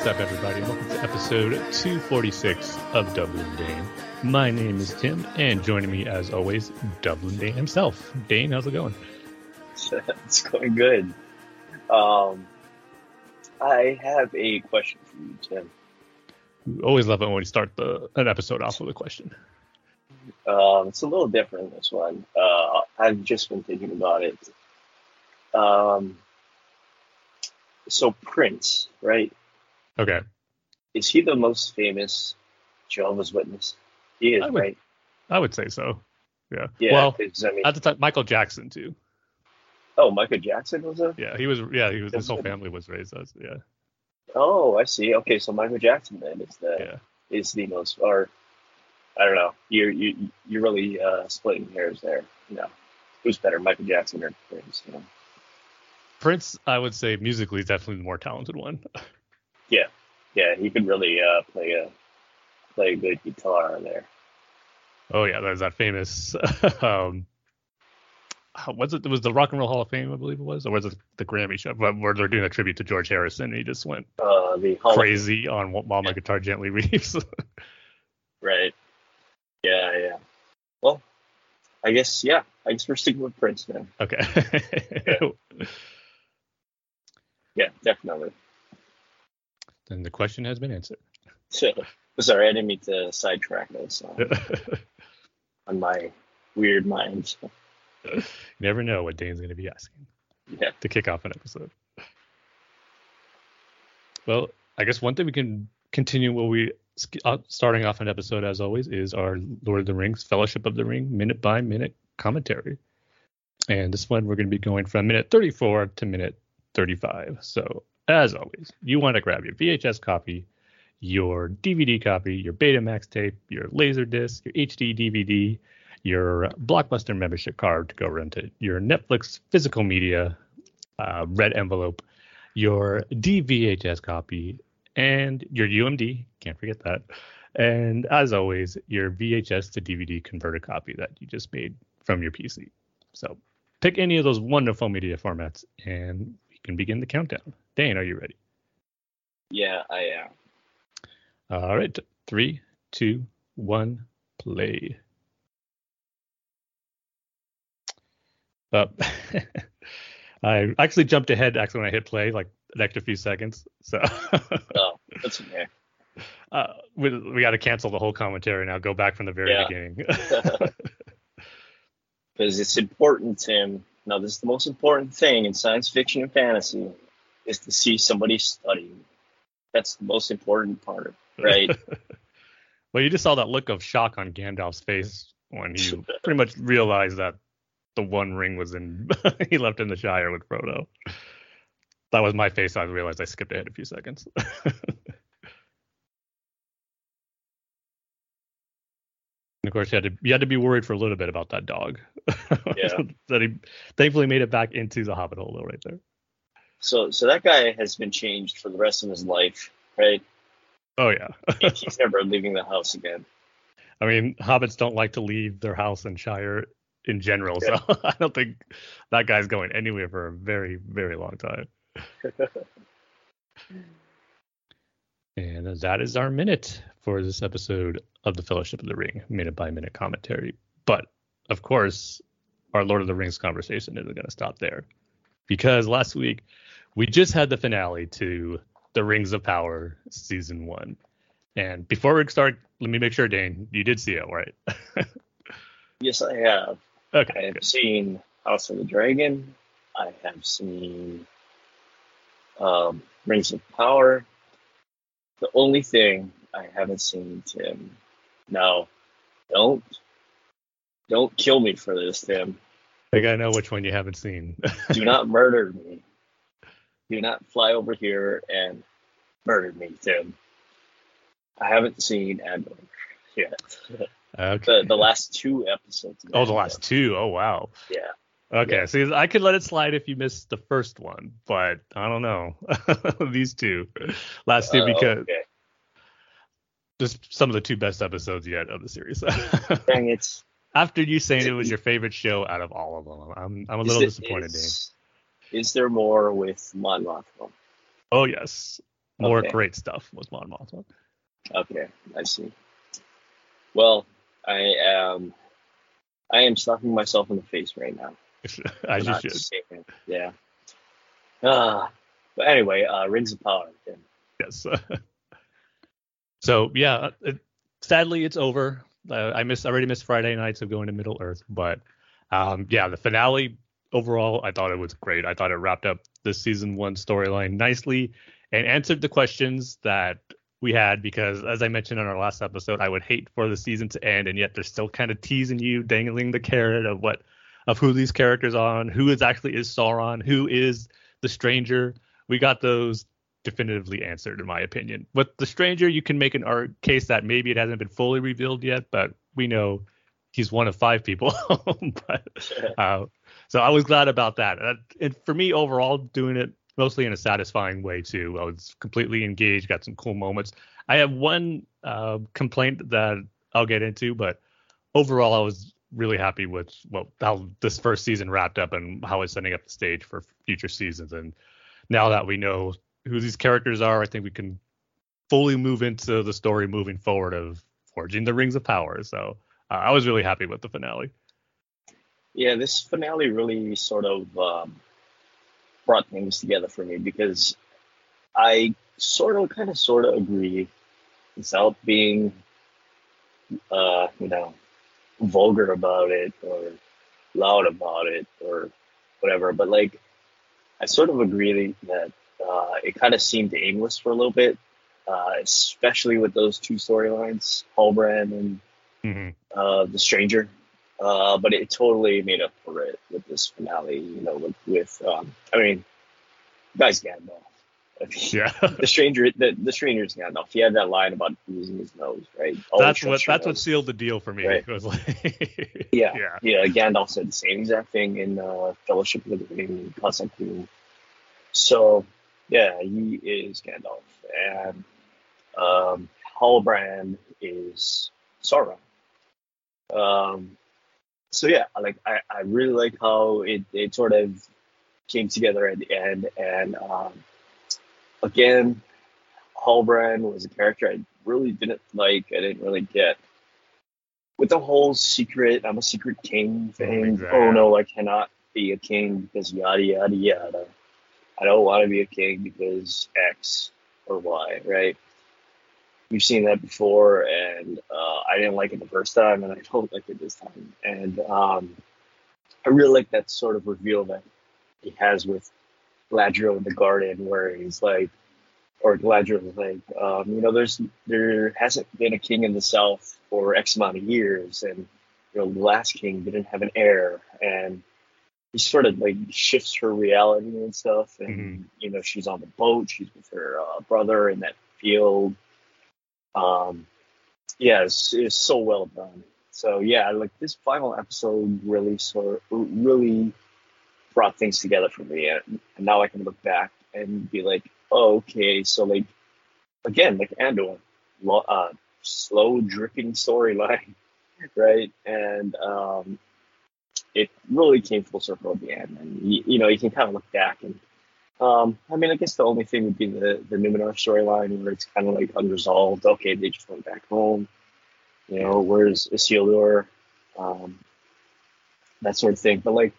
What's up, everybody? Welcome to episode 246 of Dublin Dane. My name is Tim, and joining me, as always, Dublin Dane himself. Dane, how's it going? it's going good. Um, I have a question for you, Tim. We always love it when we start the an episode off with a question. Um, it's a little different this one. Uh, I've just been thinking about it. Um, so Prince, right? Okay. Is he the most famous Jehovah's Witness? He is, I would- right? I would say so. Yeah. Yeah. well, I mean, at the time, Michael Jackson too. oh, Michael Jackson was a. Yeah, he was. Yeah, he was. His whole family was raised as. Yeah. Oh, I see. Okay, so Michael Jackson then is the Yeah. is the most, or I don't know. You're you you're really uh, splitting hairs there. You know, who's better, Michael Jackson or Prince? You know? Prince, I would say musically, is definitely the more talented one. Yeah, yeah, he could really uh, play a play a good guitar there. Oh yeah, there's that famous. um, was it? It was the Rock and Roll Hall of Fame, I believe it was, or was it the Grammy show? But where they're doing a tribute to George Harrison, and he just went Uh, the Hall of- crazy on "Wh- while my guitar gently weeps. right? Yeah, yeah. Well, I guess yeah. I guess we're sticking with Prince then. okay. Yeah, definitely. Then the question has been answered. So, sorry, I didn't mean to sidetrack this uh, on my weird mind. you never know what Dane's going to be asking Yeah. to kick off an episode. Well, I guess one thing we can continue what we uh, starting off an episode as always is our Lord of the Rings Fellowship of the Ring minute by minute commentary. And this one we're going to be going from minute 34 to minute 35. So, as always, you want to grab your VHS copy, your DVD copy, your Betamax tape, your Laserdisc, your HD DVD, your Blockbuster membership card to go rent it, your Netflix physical media uh, red envelope, your DVHS copy, and your UMD. Can't forget that. And as always, your VHS to DVD converter copy that you just made from your PC. So pick any of those wonderful media formats and we can begin the countdown. Dane, are you ready? Yeah, I am. All right. Three, two, one, play. Uh, I actually jumped ahead actually when I hit play, like an extra few seconds. So Oh, that's okay. uh, we, we got to cancel the whole commentary now. Go back from the very Yeah. beginning. because it's important, Tim. Now, this is the most important thing in science fiction and fantasy is to see somebody studying. That's the most important part, right? well, you just saw that look of shock on Gandalf's face when he pretty much realized that the One Ring was in. he left in the Shire with Frodo. That was my face. I realized I skipped ahead a few seconds. And of course, you had to you had to be worried for a little bit about that dog. Yeah. that he thankfully made it back into the Hobbit hole, though, right there. so, so that guy has been changed for the rest of his life, right? Oh yeah. He's never leaving the house again. I mean, hobbits don't like to leave their house and Shire in general. So I don't think that guy's going anywhere for a very, very long time. And that is our minute for this episode of the Fellowship of the Ring, minute by minute commentary. But of course, our Lord of the Rings conversation isn't going to stop there because last week we just had the finale to the Rings of Power season one. And before we start, let me make sure, Dane, you did see it, right? Yes, I have. Okay. I have good. seen House of the Dragon. I have seen um, Rings of Power. The only thing I haven't seen, Tim. No, don't don't kill me for this, Tim. I think I know which one you haven't seen. Do not murder me. Do not fly over here and murder me, Tim. I haven't seen Andor yet. okay. The the last two episodes. oh, the last two. Oh, wow. Yeah. Okay, Yeah. see, I could let it slide if you missed the first one, but I don't know these two, last two Uh, because okay. just some of the two best episodes yet of the series. Dang it. After you saying it was your favorite show out of all of them, I'm I'm a Is little it- disappointed, Dane. is, is there more with Mon Mothma? Oh yes, more Okay. great stuff with Mon Mothma. Okay, I see. Well, I am. I am slapping myself in the face right now. As just should. Yeah. Ah, but anyway, uh, Rings of Power. Yes. so yeah, it, sadly it's over. Uh, I miss I already missed Friday nights of going to Middle Earth, but um, yeah, the finale overall I thought it was great. I thought it wrapped up the season one storyline nicely and answered the questions that we had because as I mentioned in our last episode, I would hate for the season to end and yet they're still kind of teasing you, dangling the carrot of what of who these characters are, and who is actually is Sauron, who is the stranger. We got those definitively answered in my opinion. With the stranger, you can make an art case that maybe it hasn't been fully revealed yet, but we know he's one of five people. but uh, so I was glad about that. And, and for me overall, doing it mostly in a satisfying way too. I was completely engaged, got some cool moments. I have one uh, complaint that I'll get into, but overall, I was really happy with well how this first season wrapped up and how it's setting up the stage for future seasons. And now that we know who these characters are, I think we can fully move into the story moving forward of forging the rings of power. So uh, I was really happy with the finale. Yeah, this finale really sort of um, brought things together for me because I sort of, kind of, sort of agree without being, uh, you know, vulgar about it or loud about it or whatever. But like, I sort of agree that uh, it kind of seemed aimless for a little bit, uh, especially with those two storylines, Halbrand and Mm-hmm. uh, the stranger. Uh, but it totally made up for it with this finale, you know, with, with um, I mean, guys Gandalf. I mean, Yeah. the stranger, the, the stranger's Gandalf. He had that line about losing his nose, right? Always that's what that's what sealed the deal for me. Right. Like Yeah, yeah. yeah. Gandalf said the same exact thing in uh, Fellowship of the Ring, Constantine. So, yeah, he is Gandalf, and um, Halbrand is Sauron. Um, so yeah, like I, I really like how it, it sort of came together at the end, and um, again, Halbrand was a character I really didn't like. I didn't really get with the whole secret. I'm a secret king thing. exactly. Oh no, I cannot be a king because yada yada yada. I don't want to be a king because X or Y, right? We've seen that before, and uh, I didn't like it the first time, and I don't like it this time. And um, I really like that sort of reveal that he has with Galadriel in the garden, where he's like, or Galadriel is like, um, you know, there's there hasn't been a king in the South for X amount of years, and you know, the last king didn't have an heir, and he sort of like shifts her reality and stuff, and Mhm. you know, she's on the boat, she's with her uh, brother in that field. Um, yeah, it's, it's so well done. So yeah, like this final episode really sort really brought things together for me, and, now I can look back and be like, oh, okay, so like again, like Andor, uh, slow dripping storyline, right? And um, it really came full circle at the end, and you, you know you can kind of look back and. Um, I mean, I guess the only thing would be the the Numenor storyline where it's kind of like unresolved. Okay, they just went back home. You know, where's Isildur? Um, that sort of thing. But like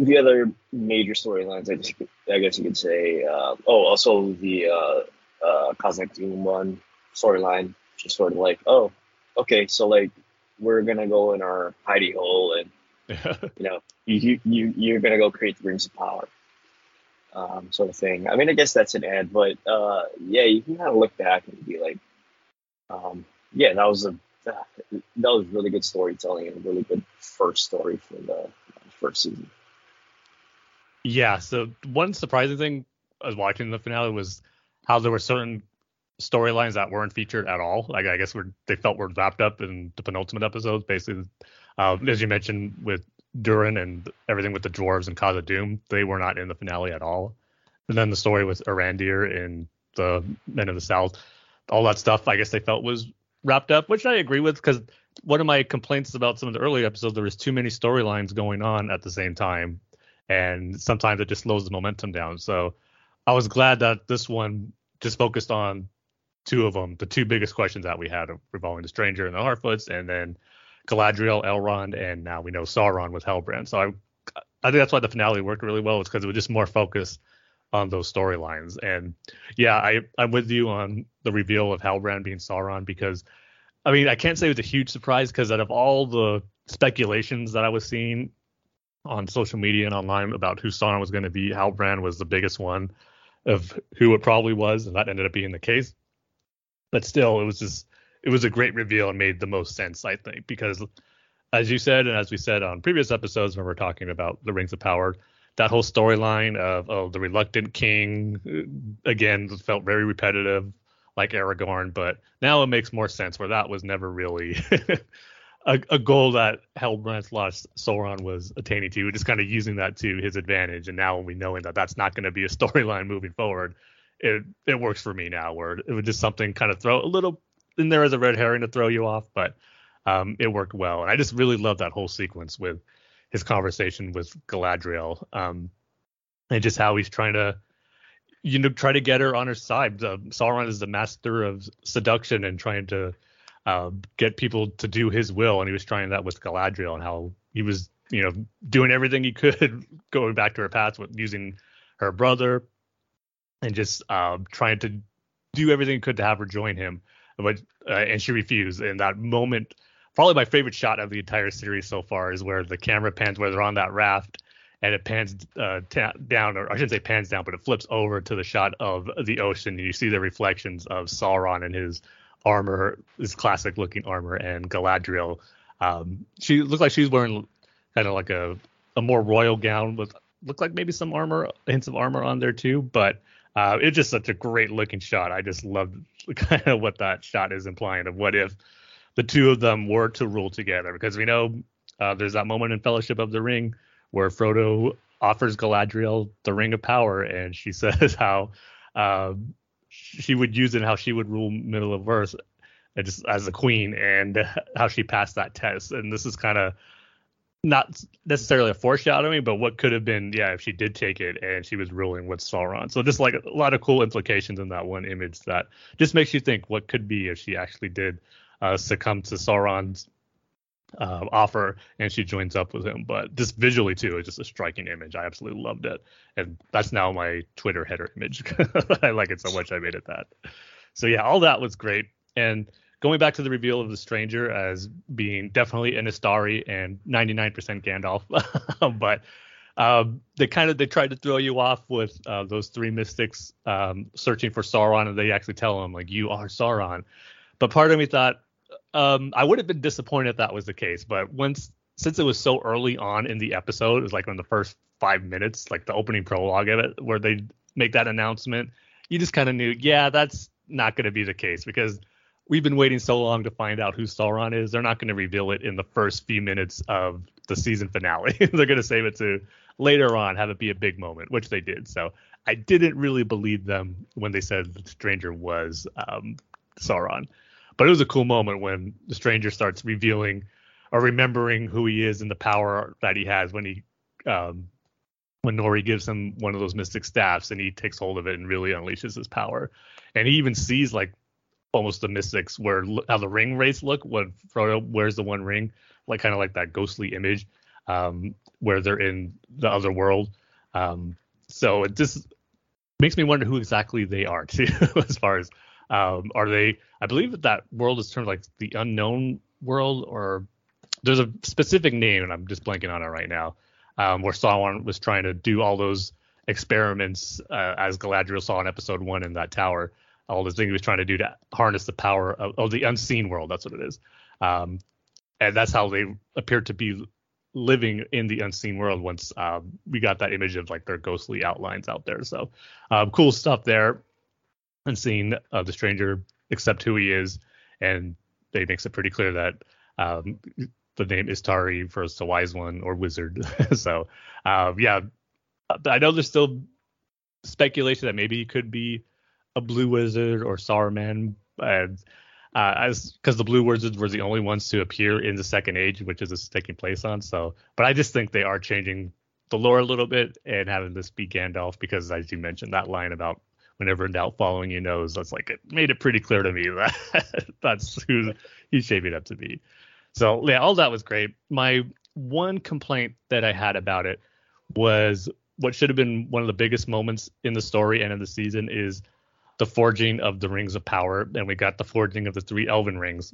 the other major storylines, I guess, I guess you could say. Uh, oh, also the uh, uh, Khazad-dûm one storyline, just sort of like, oh, okay, so like we're gonna go in our hidey hole, and you know, you you you're gonna go create the rings of power, um, sort of thing. I mean, I guess that's an ad, but uh, yeah, you can kind of look back and be like, um, yeah, that was a that was really good storytelling and a really good first story for the first season. Yeah. So one surprising thing I was watching the finale was how there were certain storylines that weren't featured at all. Like I guess were they felt were wrapped up in the penultimate episodes, basically. Um, as you mentioned with Durin and everything with the dwarves and Khazad-dûm, they were not in the finale at all. And then the story with Arondir and the Men of the South, all that stuff, I guess they felt was wrapped up, which I agree with because one of my complaints about some of the earlier episodes there was too many storylines going on at the same time, and sometimes it just slows the momentum down. So I was glad that this one just focused on two of them, the two biggest questions that we had revolving the Stranger and the Harfoots, and then Galadriel, Elrond, and now we know Sauron with Halbrand. So I, I think that's why the finale worked really well. It's because it was just more focused on those storylines. And yeah, I, I'm with you on the reveal of Halbrand being Sauron because, I mean, I can't say it was a huge surprise because out of all the speculations that I was seeing on social media and online about who Sauron was going to be, Halbrand was the biggest one of who it probably was, and that ended up being the case. But still, it was just it was a great reveal and made the most sense, I think, because as you said, and as we said on previous episodes when we are talking about the Rings of Power, that whole storyline of oh the reluctant king uh, again felt very repetitive, like Aragorn, but now it makes more sense where that was never really a, a goal that Halbrand lost Sauron was attaining to, just kind of using that to his advantage. And now when we knowing that that's not going to be a storyline moving forward, it it works for me now. Where it was just something kind of throw a little in there as a red herring to throw you off, but um, it worked well. And I just really love that whole sequence with his conversation with Galadriel, um, and just how he's trying to, you know, try to get her on her side. Uh, Sauron is the master of seduction and trying to uh, get people to do his will, and he was trying that with Galadriel and how he was, you know, doing everything he could, going back to her past with using her brother, and just uh, trying to do everything he could to have her join him but uh, and she refused. And that moment, probably my favorite shot of the entire series so far, is where the camera pans where they're on that raft, and it pans uh, ta- down, or I shouldn't say pans down, but it flips over to the shot of the ocean, and you see the reflections of Sauron and his armor, this classic looking armor, and Galadriel. Um, she looked like she was wearing kind of like a a more royal gown with looked like maybe some armor, hints of armor on there too, but uh, it's just such a great looking shot. I just love kind of what that shot is implying of what if the two of them were to rule together because we know uh, there's that moment in Fellowship of the Ring where Frodo offers Galadriel the Ring of Power and she says how uh, she would use it and how she would rule Middle of Earth just as a queen and how she passed that test. And this is kind of not necessarily a foreshadowing, but what could have been, yeah, if she did take it and she was ruling with Sauron. So just like a lot of cool implications in that one image that just makes you think what could be if she actually did uh, succumb to Sauron's uh, offer and she joins up with him. But just visually too, it's just a striking image. I absolutely loved it, and that's now my Twitter header image. I like it so much I made it that. So yeah, all that was great, and going back to the reveal of the stranger as being definitely an Istari and 99% Gandalf, but um, they kind of they tried to throw you off with uh, those three mystics um, searching for Sauron, and they actually tell him like you are Sauron. But part of me thought um, I would have been disappointed if that was the case, but once since it was so early on in the episode, it was like in the first five minutes, like the opening prologue of it, where they make that announcement, you just kind of knew, yeah, that's not going to be the case because we've been waiting so long to find out who Sauron is. They're not going to reveal it in the first few minutes of the season finale. They're going to save it to later on, have it be a big moment, which they did. So I didn't really believe them when they said the stranger was um, Sauron. But it was a cool moment when the stranger starts revealing or remembering who he is and the power that he has when he um when Nori gives him one of those mystic staffs and he takes hold of it and really unleashes his power. And he even sees like almost the mystics where how the Ringwraiths look when Frodo wears the one ring, like kind of like that ghostly image um, where they're in the other world. Um, so it just makes me wonder who exactly they are too, as far as um, are they? I believe that that world is termed like the unknown world, or there's a specific name, and I'm just blanking on it right now, um, where Sauron was trying to do all those experiments uh, as Galadriel saw in Episode One in that tower. All the things he was trying to do to harness the power of, of the unseen world. That's what it is, um, and that's how they appear to be living in the unseen world once um, we got that image of like their ghostly outlines out there. So um, cool stuff there. And seeing uh, the stranger accept who he is, and they makes it pretty clear that um, the name is Istari refers to wise one or wizard. so um, yeah, I know there's still speculation that maybe he could be a blue wizard or Saruman, and uh, as because the blue wizards were the only ones to appear in the second age, which is this is taking place on. So, but I just think they are changing the lore a little bit and having this be Gandalf because, as you mentioned, that line about whenever in doubt, following your nose, that's like it made it pretty clear to me that that's who he's shaping up to be. So yeah, all that was great. My one complaint that I had about it was what should have been one of the biggest moments in the story and in the season is the forging of the rings of power, and we got the forging of the three elven rings.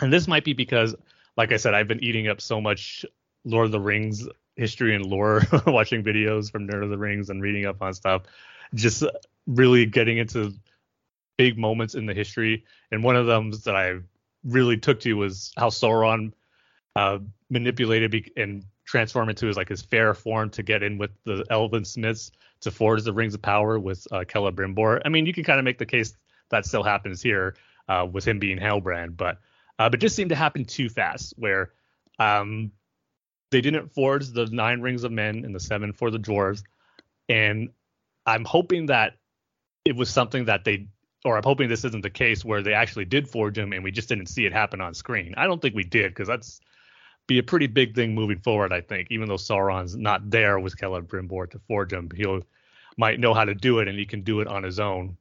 And this might be because, like I said, I've been eating up so much Lord of the Rings history and lore, watching videos from Nerd of the Rings and reading up on stuff, just really getting into big moments in the history. And one of them that I really took to was how Sauron uh, manipulated and transformed into his like his fair form to get in with the elven smiths to forge the rings of power with uh, Celebrimbor. I mean, you can kind of make the case that still happens here uh, with him being Halbrand, but uh, but just seemed to happen too fast. Where um, they didn't forge the nine rings of men and the seven for the dwarves, and I'm hoping that it was something that they or I'm hoping this isn't the case where they actually did forge him and we just didn't see it happen on screen. I don't think we did because that's be a pretty big thing moving forward. I think even though Sauron's not there with Celebrimbor to forge him, he'll might know how to do it and he can do it on his own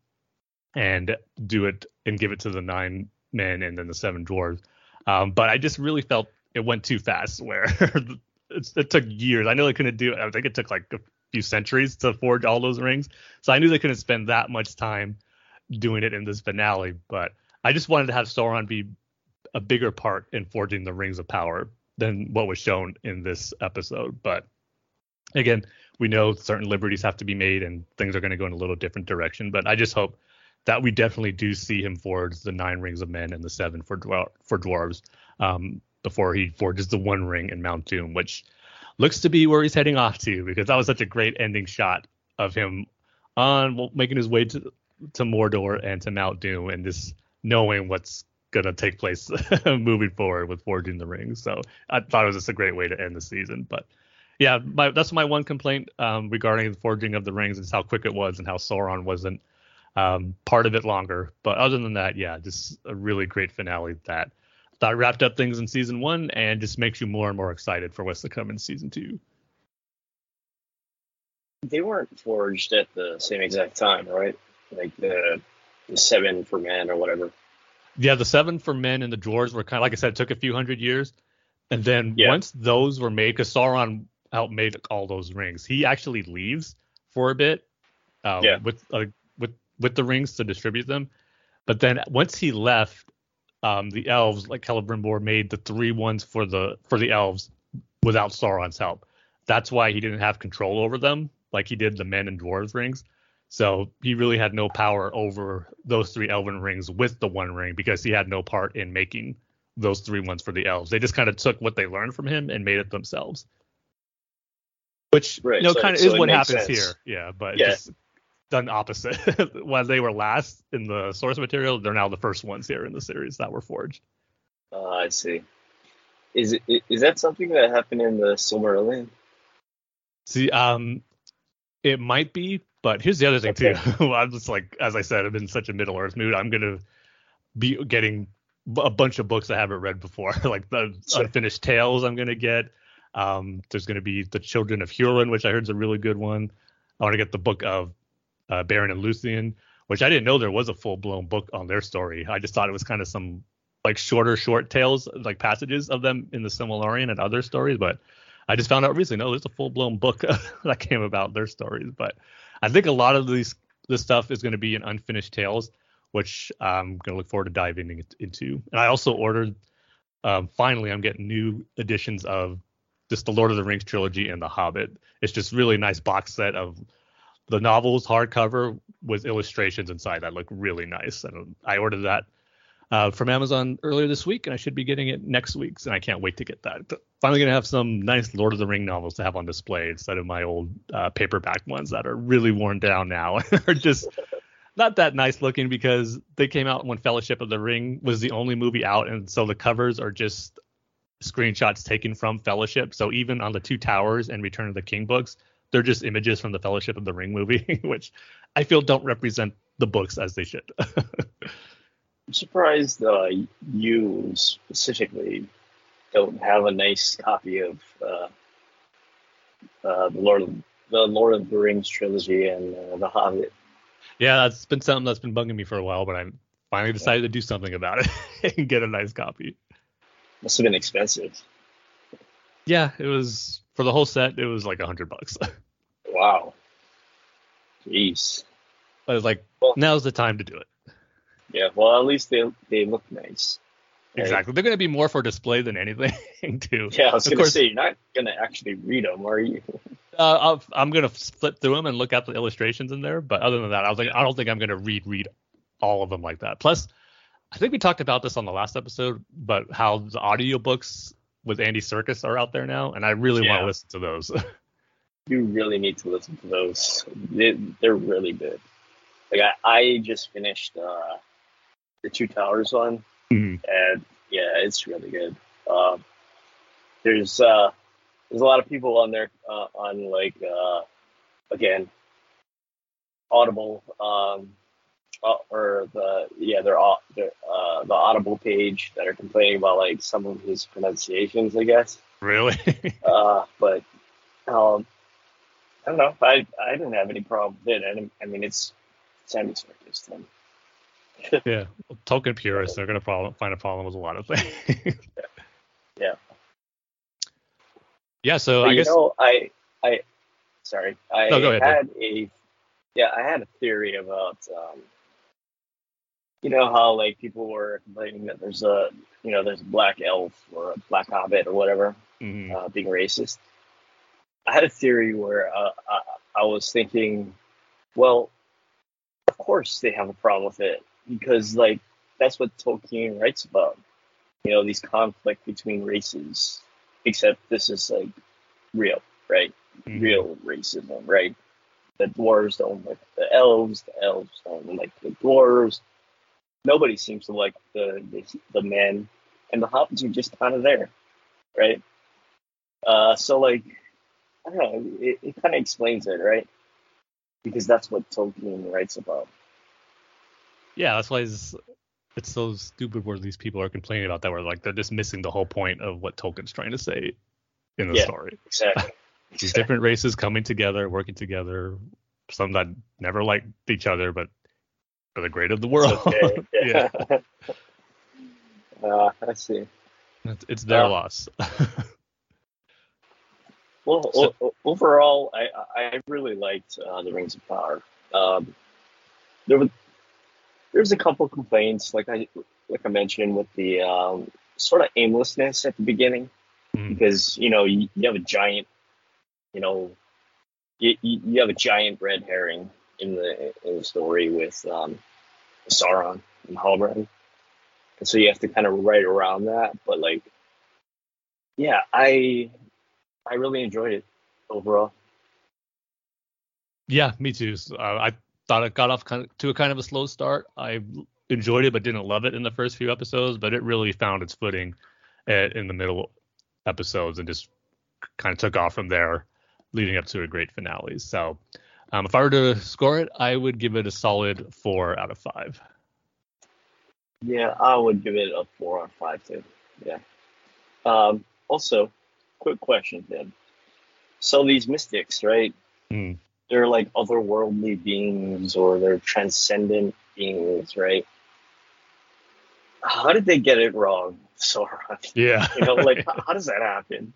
and do it and give it to the nine men and then the seven dwarves. Um, but I just really felt it went too fast where it's, it took years. I know they couldn't do it. I think it took like few centuries to forge all those rings. So I knew they couldn't spend that much time doing it in this finale. But I just wanted to have Sauron be a bigger part in forging the rings of power than what was shown in this episode. But again, we know certain liberties have to be made and things are going to go in a little different direction. But I just hope that we definitely do see him forge the nine rings of men and the seven for dwar- for dwarves um, before he forges the one ring in Mount Doom, which looks to be where he's heading off to because that was such a great ending shot of him on making his way to to Mordor and to Mount Doom and just knowing what's gonna take place moving forward with forging the rings. So I thought it was just a great way to end the season. But yeah, my, that's my one complaint um, regarding the forging of the rings is how quick it was and how Sauron wasn't um, part of it longer. But other than that, yeah, just a really great finale that that wrapped up things in season one and just makes you more and more excited for what's to come in season two. They weren't forged at the same exact time, right? Like the, the seven for men or whatever. Yeah, the seven for men and the dwarves were kind of like I said, it took a few hundred years, and then Yeah. once those were made, because Sauron outmade all those rings, he actually leaves for a bit, uh, Yeah. with uh, with with the rings to distribute them. But then once he left, um, the elves like Celebrimbor made the three ones for the for the elves without Sauron's help. That's why he didn't have control over them like he did the men and dwarves rings. So he really had no power over those three elven rings with the one ring because he had no part in making those three ones for the elves. They just kind of took what they learned from him and made it themselves. Which Right, you know so- kind of so is what happens sense. here. Yeah, but Yeah. just done opposite. While they were last in the source material, they're now the first ones here in the series that were forged. Uh, I see. Is it is that something that happened in the Silmarillion? See, um, it might be, but here's the other thing Okay. too. I'm just like, as I said, I'm in such a Middle Earth mood. I'm gonna be getting a bunch of books I haven't read before, like the Sure. Unfinished Tales I'm gonna get. Um, there's gonna be the Children of Húrin, which I heard is a really good one. I want to get the book of uh, Beren and Luthien, which I didn't know there was a full blown book on their story. I just thought it was kind of some like shorter short tales, like passages of them in the Silmarillion and other stories. But I just found out recently, no, there's a full blown book that came about their stories. But I think a lot of these this stuff is going to be in unfinished tales, which I'm going to look forward to diving into. And I also ordered. Um, finally, I'm getting new editions of just the Lord of the Rings trilogy and The Hobbit. It's just really nice box set of the novels hardcover with illustrations inside that look really nice. And I ordered that uh, from Amazon earlier this week, and I should be getting it next week. And I can't wait to get that. Finally, gonna have some nice Lord of the Ring novels to have on display instead of my old uh, paperback ones that are really worn down now and are just not that nice looking because they came out when Fellowship of the Ring was the only movie out, and so the covers are just screenshots taken from Fellowship. So even on the Two Towers and Return of the King books, they're just images from the Fellowship of the Ring movie, which I feel don't represent the books as they should. I'm surprised uh, you specifically don't have a nice copy of uh, uh, the Lord of the Lord of the Rings trilogy and uh, the Hobbit. yeah, that's been something that's been bugging me for a while, but I finally decided to do something about it and get a nice copy. Must have been expensive. Yeah, it was for the whole set. It was like a hundred bucks. Wow. Jeez. I was like, Well- now's the time to do it. Yeah. Well, at least they they look nice. Right? Exactly. They're going to be more for display than anything, too. Yeah, I was Of gonna course- say you're not gonna actually read them, are you? Uh, I'll, I'm gonna flip through them and look at the illustrations in there, but other than that, I was like, I don't think I'm gonna read read all of them like that. Plus, I think we talked about this on the last episode, but how the audiobooks with Andy Serkis are out there now, and I really want to listen to those. You really need to listen to those. They, they're really good. Like I, I just finished uh, the Two Towers one, Mhm. and yeah, it's really good. Um, there's uh, there's a lot of people on there uh, on like uh, again Audible um, or the yeah they're uh, the Audible page that are complaining about like some of his pronunciations, I guess. really? Uh, but um, I don't know. I I didn't have any problem with it. I, I mean, it's Sammy Serkis. Then. yeah. Tolkien purists are gonna problem, find a problem with a lot of things. Yeah. Yeah. So But I you guess. know, I I sorry, I No, go ahead, had a yeah, I had a theory about um, you know how like people were complaining that there's a you know there's a black elf or a black hobbit or whatever Mhm. uh, being racist. I had a theory where uh, I, I was thinking, well, of course they have a problem with it because like that's what Tolkien writes about. You know, these conflict between races. Except this is like real, right? Mhm. Real racism, right? The dwarves don't like the elves. The elves don't like the dwarves. Nobody seems to like the the, the men, and the hobbits are just kind of there, right? Uh, so like, I don't know. It, it kind of explains it, right? Because that's what Tolkien writes about. Yeah, that's why it's, it's so stupid where these people are complaining about that. Where like they're just missing the whole point of what Tolkien's trying to say in the Yeah. story. Exactly. These different races coming together, working together. Some that never liked each other, but for the great of the world. okay. yeah, uh, I see. it's, it's their Uh, loss. Well, So- o- overall, I I really liked uh, the Rings of Power. Um, there was there's a couple complaints, like I like I mentioned, with the um, sort of aimlessness at the beginning, Mhm. because you know you, you have a giant, you know, you, you you have a giant red herring in the in the story with um, Sauron and Halbrand, and so you have to kind of write around that. But like, yeah, I I really enjoyed it overall. Yeah, me too. Uh, I thought it got off kind of, to a kind of a slow start. I enjoyed it, but didn't love it in the first few episodes. But it really found its footing at, in the middle episodes and just kind of took off from there, leading up to a great finale. So, um, if I were to score it, I would give it a solid four out of five. Yeah, I would give it a four out of five too. Yeah. Um, also, quick question, Tim. So these mystics, right? Hmm. They're like otherworldly beings or they're transcendent beings, right? How did they get it wrong, Sauron? Yeah. You know, like how, how does that happen?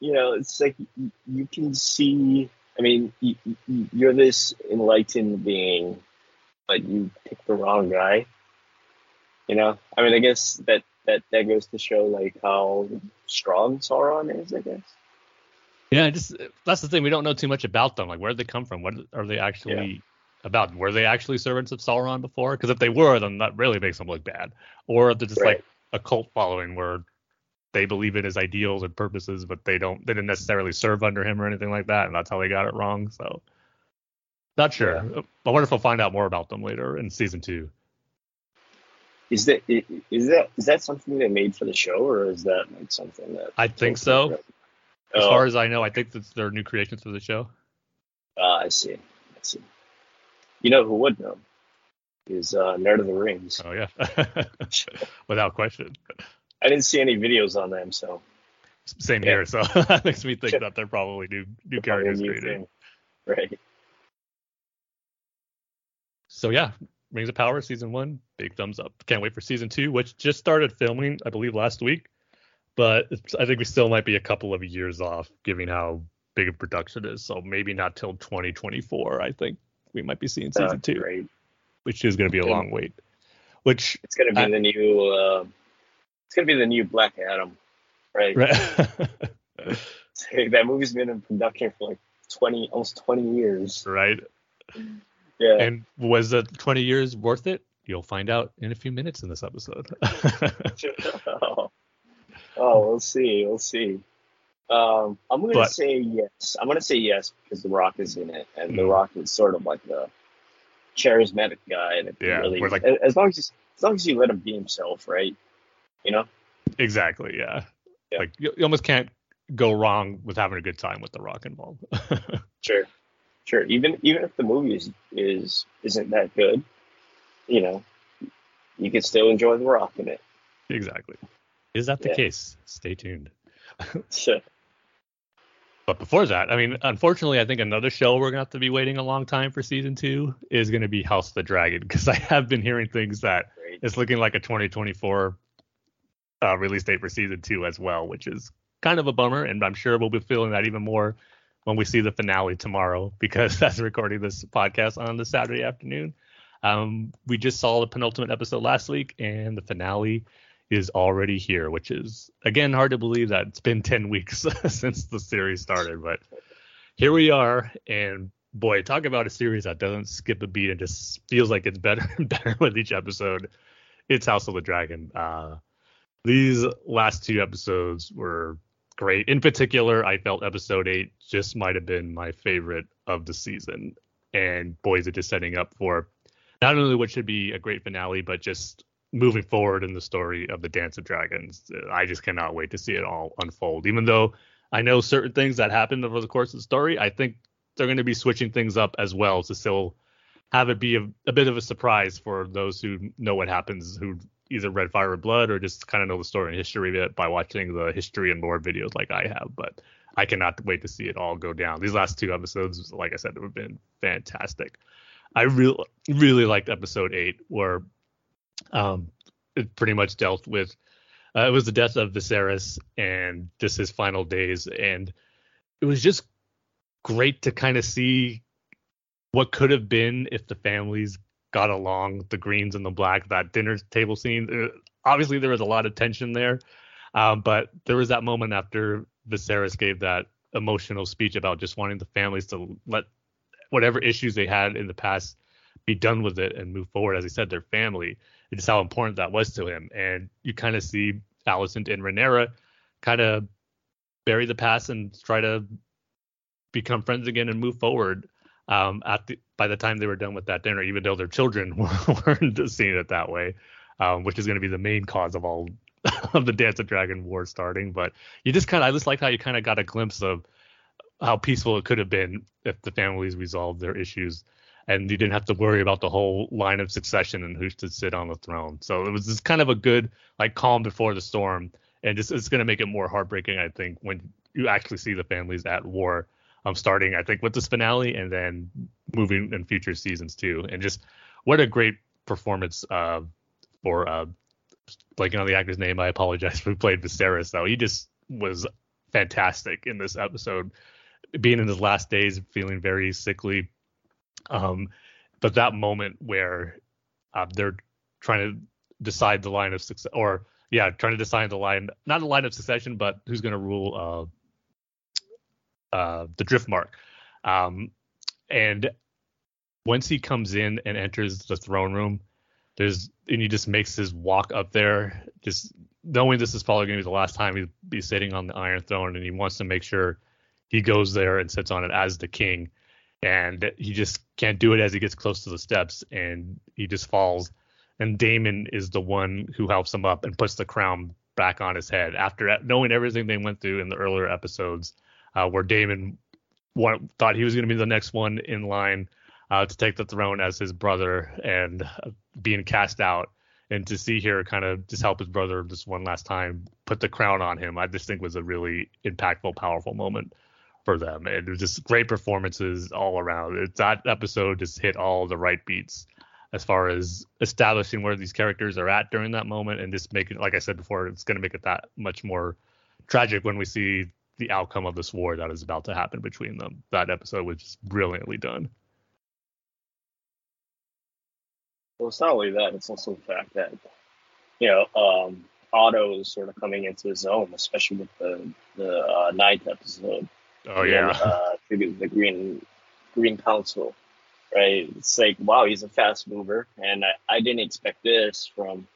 You know, it's like you can see. I mean, you're this enlightened being, but you picked the wrong guy. You know, I mean, I guess that that that goes to show like how strong Sauron is. I guess. Yeah, just that's the thing. We don't know too much about them. Like, where did they come from? What are they actually about? Were they actually servants of Sauron before? Because if they were, then that really makes them look bad. Or if they're just Right. like a cult following where they believe in his ideals and purposes, but they don't, they didn't necessarily serve under him or anything like that, and that's how they got it wrong. So, not sure. I wonder if we'll find out more about them later in season two. Is that is that is that something they made for the show, or is that like something that? I think so. As Oh, far as I know, I think that's their new creations for the show. ah, I see. I see. You know who would know? Is uh, Nerd of the Rings. Oh yeah, without question. I didn't see any videos on them, so Same Yeah. here. So that makes me think that they're probably new new characters created. Right. So yeah, Rings of Power season one, big thumbs up. Can't wait for season two, which just started filming, I believe, last week. But it's, I think we still might be a couple of years off, given how big a production is. So maybe not till 2024. I think we might be seeing season That's two, Great. which is going to be a long wait. Which It's gonna be I- the new. Uh, it's gonna be the new Black Adam, right? right, that movie's been in production for like twenty, almost twenty years. right. Yeah. And was the 20 years worth it? You'll find out in a few minutes in this episode. oh. oh, we'll see. We'll see. Um, I'm gonna But- say yes. I'm gonna say yes because The Rock is in it, and The Mm. Rock is sort of like the charismatic guy can Yeah, really, like- as long as you, as long as you let him be himself, right? You know. exactly. Yeah. Yeah. Like you, you almost can't go wrong with having a good time with the Rock involved. Sure, sure. Even even if the movie is, is isn't that good, you know, you can still enjoy The Rock in it. exactly. Is that the Yeah. case? Stay tuned. So, But before that, I mean, unfortunately, I think another show we're gonna have to be waiting a long time for season two is gonna be House of the Dragon because I have been hearing things that great. it's looking like a 2024 uh, release date for season two as well, which is kind of a bummer. And I'm sure we'll be feeling that even more when we see the finale tomorrow because that's recording this podcast on the Saturday afternoon. Um, we just saw the penultimate episode last week, and the finale is already here, which is again hard to believe that it's been 10 weeks since the series started, but here we are. And boy, talk about a series that doesn't skip a beat and just feels like it's better and better with each episode. It's House of the Dragon. Uh, these last two episodes were great. In particular, I felt episode eight just might have been my favorite of the season. And boy, is it just setting up for not only what should be a great finale, but just moving forward in the story of the Dance of Dragons. I just cannot wait to see it all unfold. Even though I know certain things that happened over the course of the story, I think they're going to be switching things up as well to still have it be a, a bit of a surprise for those who know what happens, who either read Fire and Blood or just kind of know the story and history of it by watching the history and lore videos like I have. But I cannot wait to see it all go down. These last two episodes, like I said, have been fantastic. I really, really liked episode eight, where um, it pretty much dealt with uh, it was the death of Viserys and just his final days, and it was just great to kind of see what could have been if the families got along, the greens and the black, that dinner table scene. Uh, obviously, there was a lot of tension there, um, but there was that moment after Viserys gave that emotional speech about just wanting the families to let whatever issues they had in the past be done with it and move forward. As he said, their family, and just how important that was to him. And you kind of see Alicent and Rhaenyra kind of bury the past and try to become friends again and move forward. Um, at the, by the time they were done with that dinner, even though their children weren't seeing it that way, um, which is going to be the main cause of all of the Dance of Dragon War starting. But you just kind of, I just like how you kind of got a glimpse of how peaceful it could have been if the families resolved their issues and you didn't have to worry about the whole line of succession and who should sit on the throne. So it was just kind of a good like calm before the storm, and just it's going to make it more heartbreaking, I think, when you actually see the families at war. Um, starting I think with this finale and then moving in future seasons too, and just what a great performance uh, for uh, blanking on the actor's name. I apologize who played Viserys though. He just was fantastic in this episode, being in his last days, feeling very sickly. Um, but that moment where uh, they're trying to decide the line of success, or yeah, trying to decide the line, not the line of succession, but who's going to rule uh, the Driftmark. Um, and once he comes in and enters the throne room, there's and he just makes his walk up there, just knowing this is probably going to be the last time he'll be sitting on the Iron Throne, and he wants to make sure he goes there and sits on it as the king. And he just can't do it as he gets close to the steps, and he just falls. And Daemon is the one who helps him up and puts the crown back on his head after knowing everything they went through in the earlier episodes, uh, where Daemon thought he was going to be the next one in line uh, to take the throne as his brother and uh, being cast out. And to see here kind of just help his brother this one last time, put the crown on him, I just think was a really impactful, powerful moment for them. And it was just great performances all around. It, that episode just hit all the right beats as far as establishing where these characters are at during that moment and just making, like I said before, it's going to make it that much more tragic when we see the outcome of this war that is about to happen between them. That episode was just brilliantly done. Well, it's not only that; it's also the fact that you know um, Otto is sort of coming into his own, especially with the the uh, ninth episode. Oh And, yeah. uh, the, the Green Green Council, right? It's like wow, he's a fast mover, and I, I didn't expect this from.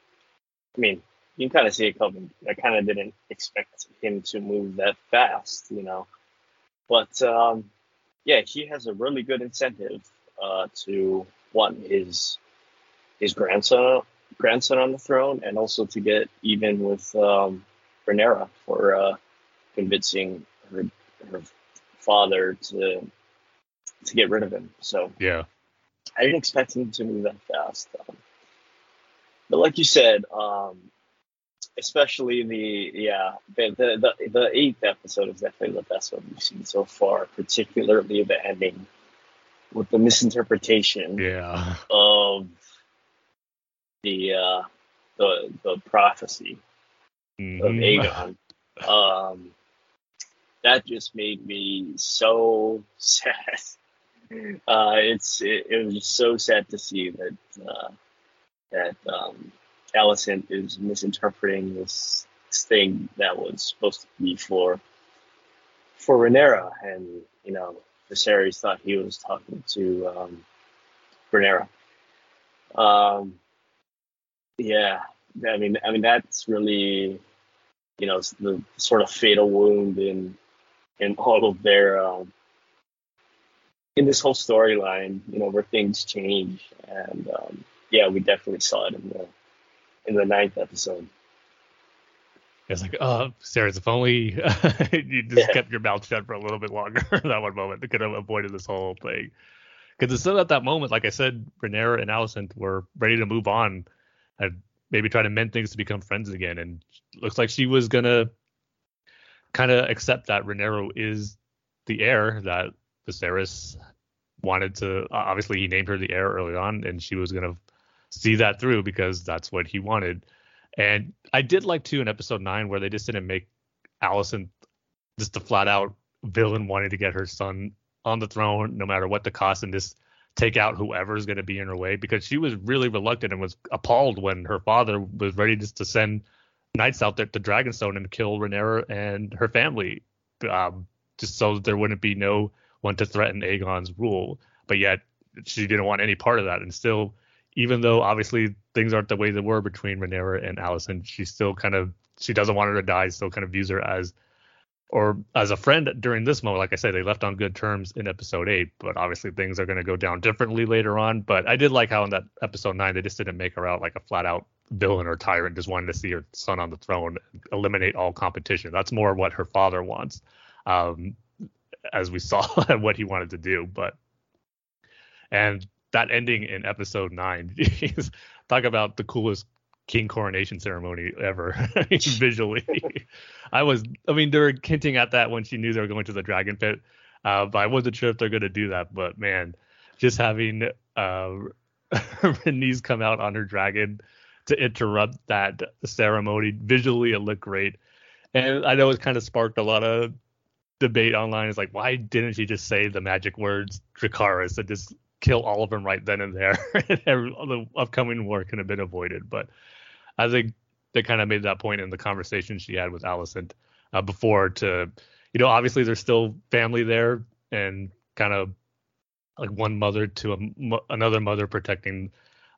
I mean, you can kind of see it coming. I kind of didn't expect him to move that fast, you know. But um, yeah, he has a really good incentive uh, to want his his grandson grandson on the throne, and also to get even with um, Rhaenyra for uh, convincing her her father to to get rid of him. So yeah. I didn't expect him to move that fast. Um, but like you said, um, especially the yeah the, the the the eighth episode is definitely the best one we've seen so far, particularly the ending with the misinterpretation Yeah. of the uh, the the prophecy of Mhm. Aegon. Um, that just made me so sad. Uh, it's it, it was just so sad to see that uh, that um, Alicent is misinterpreting this, thing that was supposed to be for for Rhaenyra, and you know Viserys thought he was talking to um, Rhaenyra. Um, yeah, I mean, I mean that's really, you know, the sort of fatal wound in in all of their um, in this whole storyline, you know, where things change, and um, yeah, we definitely saw it in the in the ninth episode. It's like, oh, Sarah, if only you just Yeah. kept your mouth shut for a little bit longer that one moment. They could have avoided this whole thing. Because it's still at that moment, like I said, Rhaenyra and Alicent were ready to move on and maybe try to mend things to become friends again. And looks like she was gonna kind of accept that Rhaenyra is the heir that Viserys wanted to. Obviously, he named her the heir early on, and she was gonna see that through because that's what he wanted. And I did like too in episode nine where they just didn't make Alicent just a flat out villain wanting to get her son on the throne no matter what the cost and just take out whoever's going to be in her way because she was really reluctant and was appalled when her father was ready just to send knights out there to Dragonstone and kill Rhaenyra and her family um, just so there wouldn't be no one to threaten Aegon's rule. But yet she didn't want any part of that and still even though obviously things aren't the way they were between Rhaenyra and Alicent, she still kind of she doesn't want her to die, still kind of views her as or as a friend during this moment. Like I said, they left on good terms in episode eight, but obviously things are going to go down differently later on. But I did like how in that episode nine they just didn't make her out like a flat out villain or tyrant, just wanted to see her son on the throne, eliminate all competition. That's more what her father wants, um, as we saw what he wanted to do. But and that ending in episode nine. Talk about the coolest king coronation ceremony ever visually. I was, I mean, they were hinting at that when she knew they were going to the dragon pit, uh, but I wasn't sure if they're going to do that. But man, just having uh, Rhaenys come out on her dragon to interrupt that ceremony visually, it looked great. And I know it kind of sparked a lot of debate online. It's like, why didn't she just say the magic words Dracarys and just kill all of them right then and there? the upcoming war could have been avoided. But I think they kind of made that point in the conversation she had with Alicent uh, before to, you know, obviously there's still family there and kind of like one mother to a, mo- another mother protecting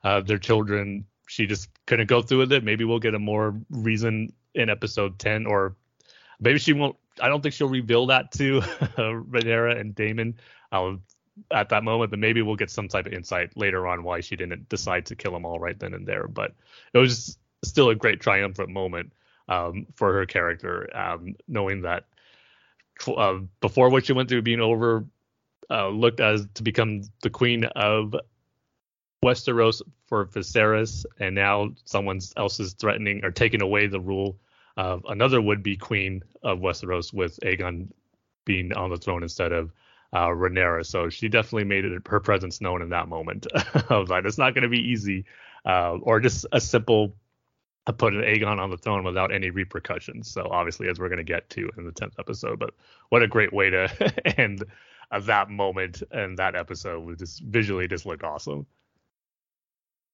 uh, their children. She just couldn't go through with it. Maybe we'll get a more reason in episode 10 or maybe she won't. I don't think she'll reveal that to Rhaenyra and Daemon uh, at that moment, but maybe we'll get some type of insight later on why she didn't decide to kill them all right then and there. But it was still a great triumphant moment um, for her character, um, knowing that uh, before what she went through being over uh, looked as to become the queen of Westeros for Viserys, and now someone else is threatening or taking away the rule of another would-be queen of Westeros, with Aegon being on the throne instead of uh, Rhaenyra. So she definitely made it, her presence known in that moment. Like, it's not going to be easy, uh, or just a simple uh, put an Aegon on the throne without any repercussions. So obviously, as we're going to get to in the tenth episode, but what a great way to end uh, that moment and that episode was just visually just looked awesome.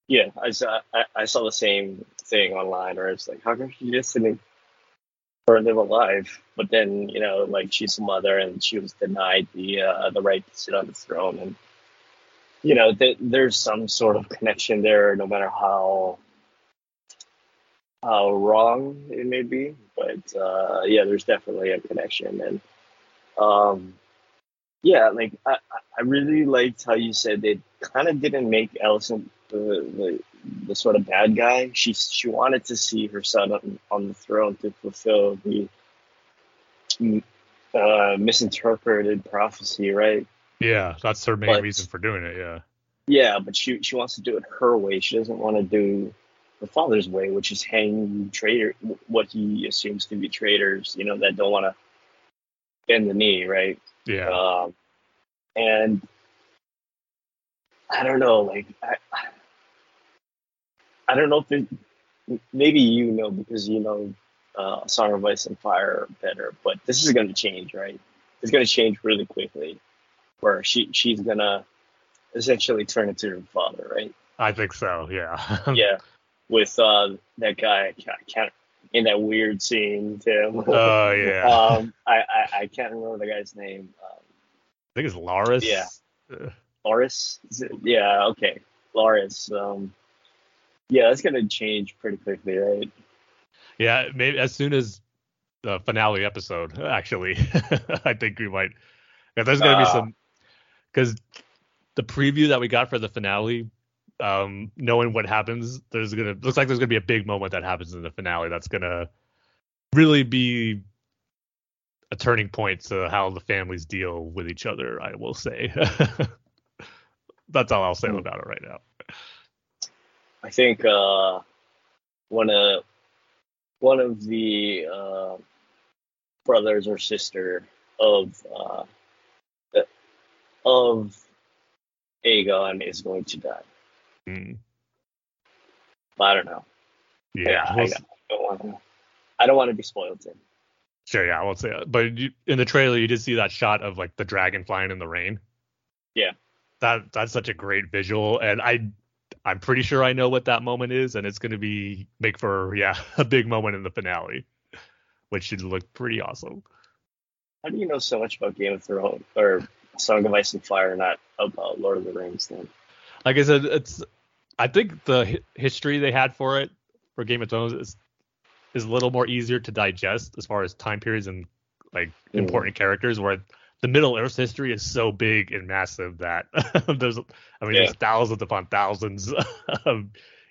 Yeah, I saw I, I saw the same thing online where it's like, how come she just didn't burn them alive? But then you know, like she's a mother and she was denied the uh, the right to sit on the throne, and you know, th- there's some sort of connection there, no matter how how wrong it may be. But uh, yeah, there's definitely a connection, and um, yeah, like I, I really liked how you said they kind of didn't make the, the the sort of bad guy. She she wanted to see her son on, on the throne to fulfill the mm, uh, misinterpreted prophecy, right? Yeah, that's her main But- reason for doing it. Yeah. Yeah, but she she wants to do it her way. She doesn't want to do her father's way, which is hang traitor what he assumes to be traitors. You know that don't want to bend the knee, right? Yeah. Um, and I don't know, like I, I don't know if it, maybe you know because you know uh, Song of Ice and Fire better, but this is going to change, right? It's going to change really quickly, where she she's gonna essentially turn into her father, right? I think so. Yeah. yeah, with uh, that guy, I can't, in that weird scene, Tim. Oh yeah. um, I, I I can't remember the guy's name. Um, I think it's Larys. yeah. Loris? Yeah, okay. Loris. Um, yeah, that's gonna change pretty quickly, right? Yeah, maybe as soon as the finale episode, actually, I think we might. Yeah, there's gonna be Ah. some because the preview that we got for the finale, um, knowing what happens, there's gonna looks like there's gonna be a big moment that happens in the finale that's gonna really be a turning point to how the families deal with each other. I will say. that's all I'll say Hmm. about it right now. I think uh, one of one of the uh, brothers or sister of uh, the- of Aegon is going to die. Mm, I don't know. yeah, I, we'll I don't want to. I don't want to be spoiled. Tim. Sure, yeah, I won't say that. But you, in the trailer, you did see that shot of like the dragon flying in the rain. Yeah. That that's such a great visual, and I I'm pretty sure I know what that moment is, and it's going to be make for yeah a big moment in the finale, which should look pretty awesome. How do you know so much about Game of Thrones or Song of Ice and Fire, not about Lord of the Rings? Then Like I said, it's I think the hi- history they had for it for Game of Thrones is is a little more easier to digest as far as time periods and like Mm. important characters. Where the Middle Earth history is so big and massive that there's I mean Yeah. there's thousands upon thousands of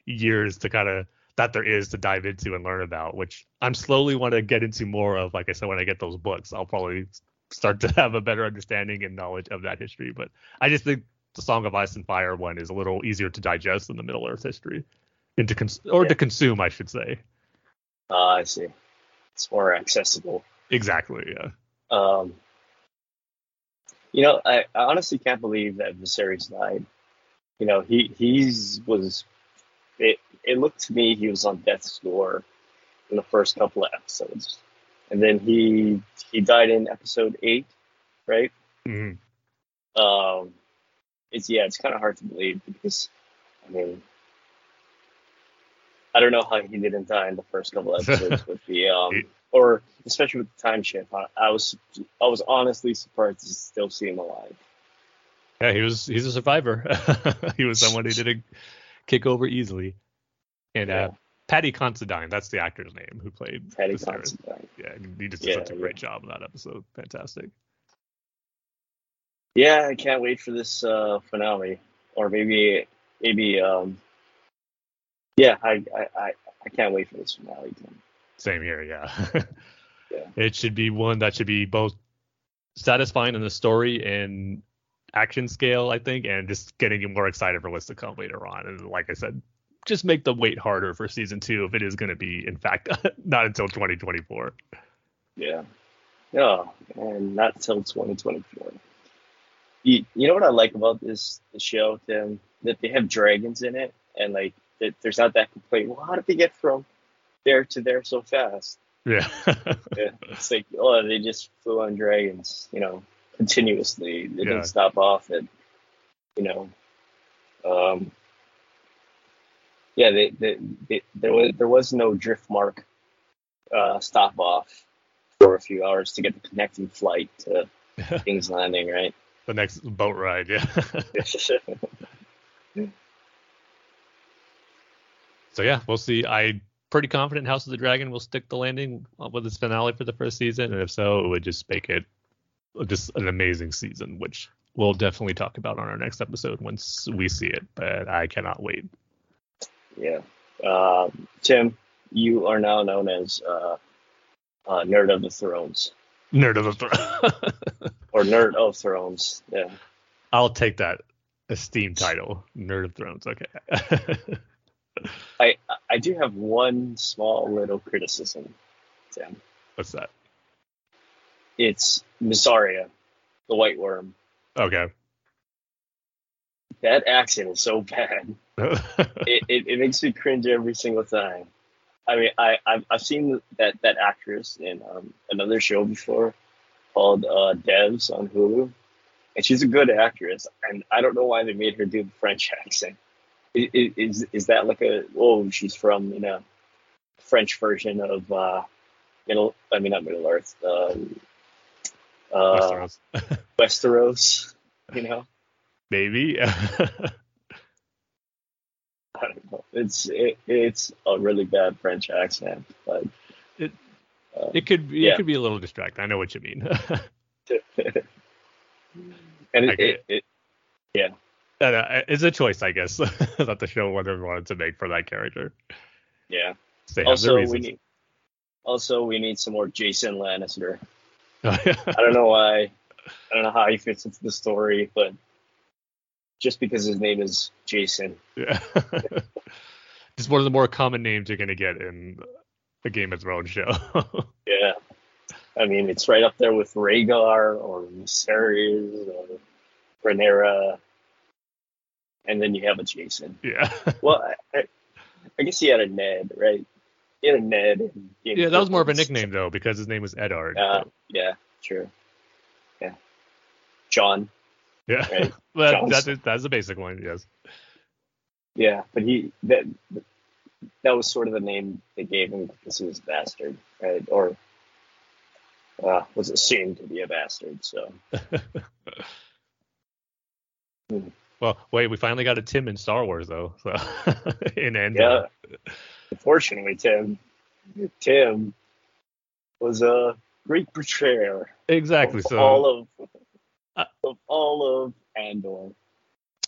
years to kind of that there is to dive into and learn about, which I'm slowly want to get into more of. Like I said, when I get those books, I'll probably start to have a better understanding and knowledge of that history. But I just think the Song of Ice and Fire one is a little easier to digest than the Middle Earth history, and to cons- or Yeah. to consume, I should say. Uh, I see. It's more accessible. Exactly. Yeah. Um, you know, I, I honestly can't believe that Viserys died. You know, he he's was. It it looked to me he was on death's door in the first couple of episodes, and then he he died in episode eight, right? Mhm. Um, it's yeah, it's kind of hard to believe because, I mean, I don't know how he didn't die in the first couple of episodes with the um, or especially with the time shift. I, I was I was honestly surprised to still see him alive. Yeah, he was he's a survivor. he was someone who didn't kick over easily. And Yeah. uh, Paddy Considine, that's the actor's name who played Paddy Considine. Yeah, he just did Yeah, such a great yeah. job in that episode. Fantastic. Yeah, I can't wait for this uh, finale, or maybe maybe um, yeah, I, I I I can't wait for this finale. Tim. Same here, yeah. Yeah. It should be one that should be both satisfying in the story and action scale, I think, and just getting you more excited for what's to come later on. And like I said, just make the wait harder for season two if it is going to be, in fact, not until 2024. Yeah. Yeah, and not until 2024. You, you know what I like about this, this show, Tim? That they have dragons in it, and like that there's not that complaint. Well, how did they get from there to there so fast? Yeah. Yeah, it's like oh, they just flew on dragons, you know, continuously. They Yeah. didn't stop off at, you know, um, yeah, they, they, they, there was there was no Driftmark uh, stop off for a few hours to get the connecting flight to King's Landing, right? the next boat ride, yeah. so yeah, we'll see. I'm pretty confident House of the Dragon will stick the landing with its finale for the first season, and if so, it would just make it just an amazing season, which we'll definitely talk about on our next episode once we see it. But I cannot wait. yeah. Um, Tim, you are now known as uh, uh, Nerd of the Thrones Nerd of the Throne. or Nerd of Thrones. Yeah. I'll take that esteemed title, Nerd of Thrones. Okay. I I do have one small little criticism, Tim. What's that? It's Mysaria, the White Worm. Okay. That accent is so bad. It, it, it makes me cringe every single time. I mean, I I've, I've seen that that actress in um, another show before called uh, Devs on Hulu, and she's a good actress. And I don't know why they made her do the French accent. Is is that like a oh she's from you know French version of uh, Middle I mean not Middle Earth um, uh, Westeros. Westeros, you know. Maybe. I don't know. It's it, it's a really bad French accent, but It- uh, it could be, Yeah. it could be a little distracting. I know what you mean. and it, it, it And, uh, it's a choice, I guess, that the show whether wanted to make for that character. yeah. Also, we need also we need some more Jason Lannister. I don't know why. I don't know how he fits into the story, but just because his name is Jason, Yeah. Just one of the more common names you're gonna get in a Game of Thrones show. yeah. I mean, it's right up there with Rhaegar or Viserys or Rhaenyra, and then you have a Jason. yeah. Well, I, I, guess he had a Ned, right? He had a Ned. Game Yeah, that was more of a nickname though, because his name was Eddard. Uh, yeah, true. Yeah, Jon. yeah. right. Well, that is, that's the basic one, yes. Yeah, but he that that was sort of the name they gave him because he was a bastard, right? Or uh, was assumed to be a bastard. So Well, wait, we finally got a Tim in Star Wars though. So in Endor. yeah. Unfortunately, Tim Tim was a great betrayer Exactly. of So all of Uh, of all of Andor.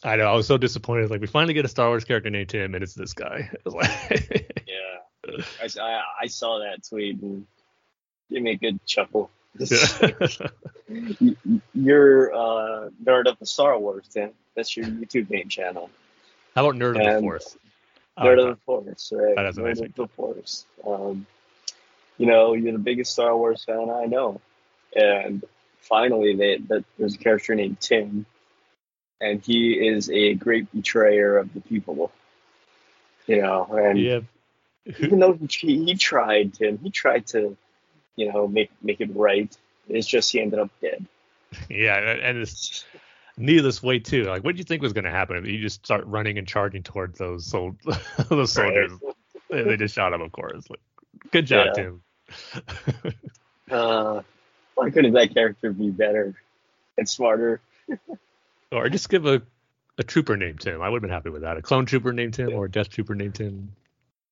I know I was so disappointed. Like we finally get a Star Wars character named Tim, and it's this guy. Like, Yeah, I, I, I saw that tweet and gave me a good chuckle. You- You're uh, nerd of the Star Wars, Tim. That's your YouTube name channel. How about Nerd of the And- Force? Nerd like of the Force, right? That is Nerd amazing. of the Force. Um, you know, you're the biggest Star Wars fan I know, and finally, they, that there's a character named Tim, and he is a great betrayer of the people. You know, and Yeah. even though he, he tried, Tim, he tried to, you know, make make it right. It's just he ended up dead. Yeah, and and it's needless way too. Like, what do you think was going to happen? You just start running and charging towards those those soldiers. They they just shot him, of course. Like, good job, Yeah. Tim. Uh, why couldn't that character be better and smarter? or just give a, a trooper named Tim. I would have been happy with that. A clone trooper named Tim or a death trooper named Tim.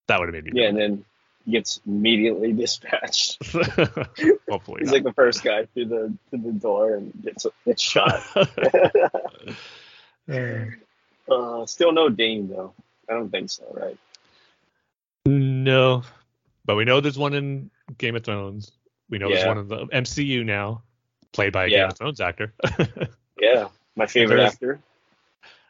That would have made me. Yeah, and then he gets immediately dispatched. Hopefully. He's not. like the first guy through the through the door and gets gets shot. uh, still no Dane though. I don't think so, right? no, but we know there's one in Game of Thrones. We know there's one in the MCU now, played by a Yeah. Game of Thrones actor. Yeah, my favorite There's- actor.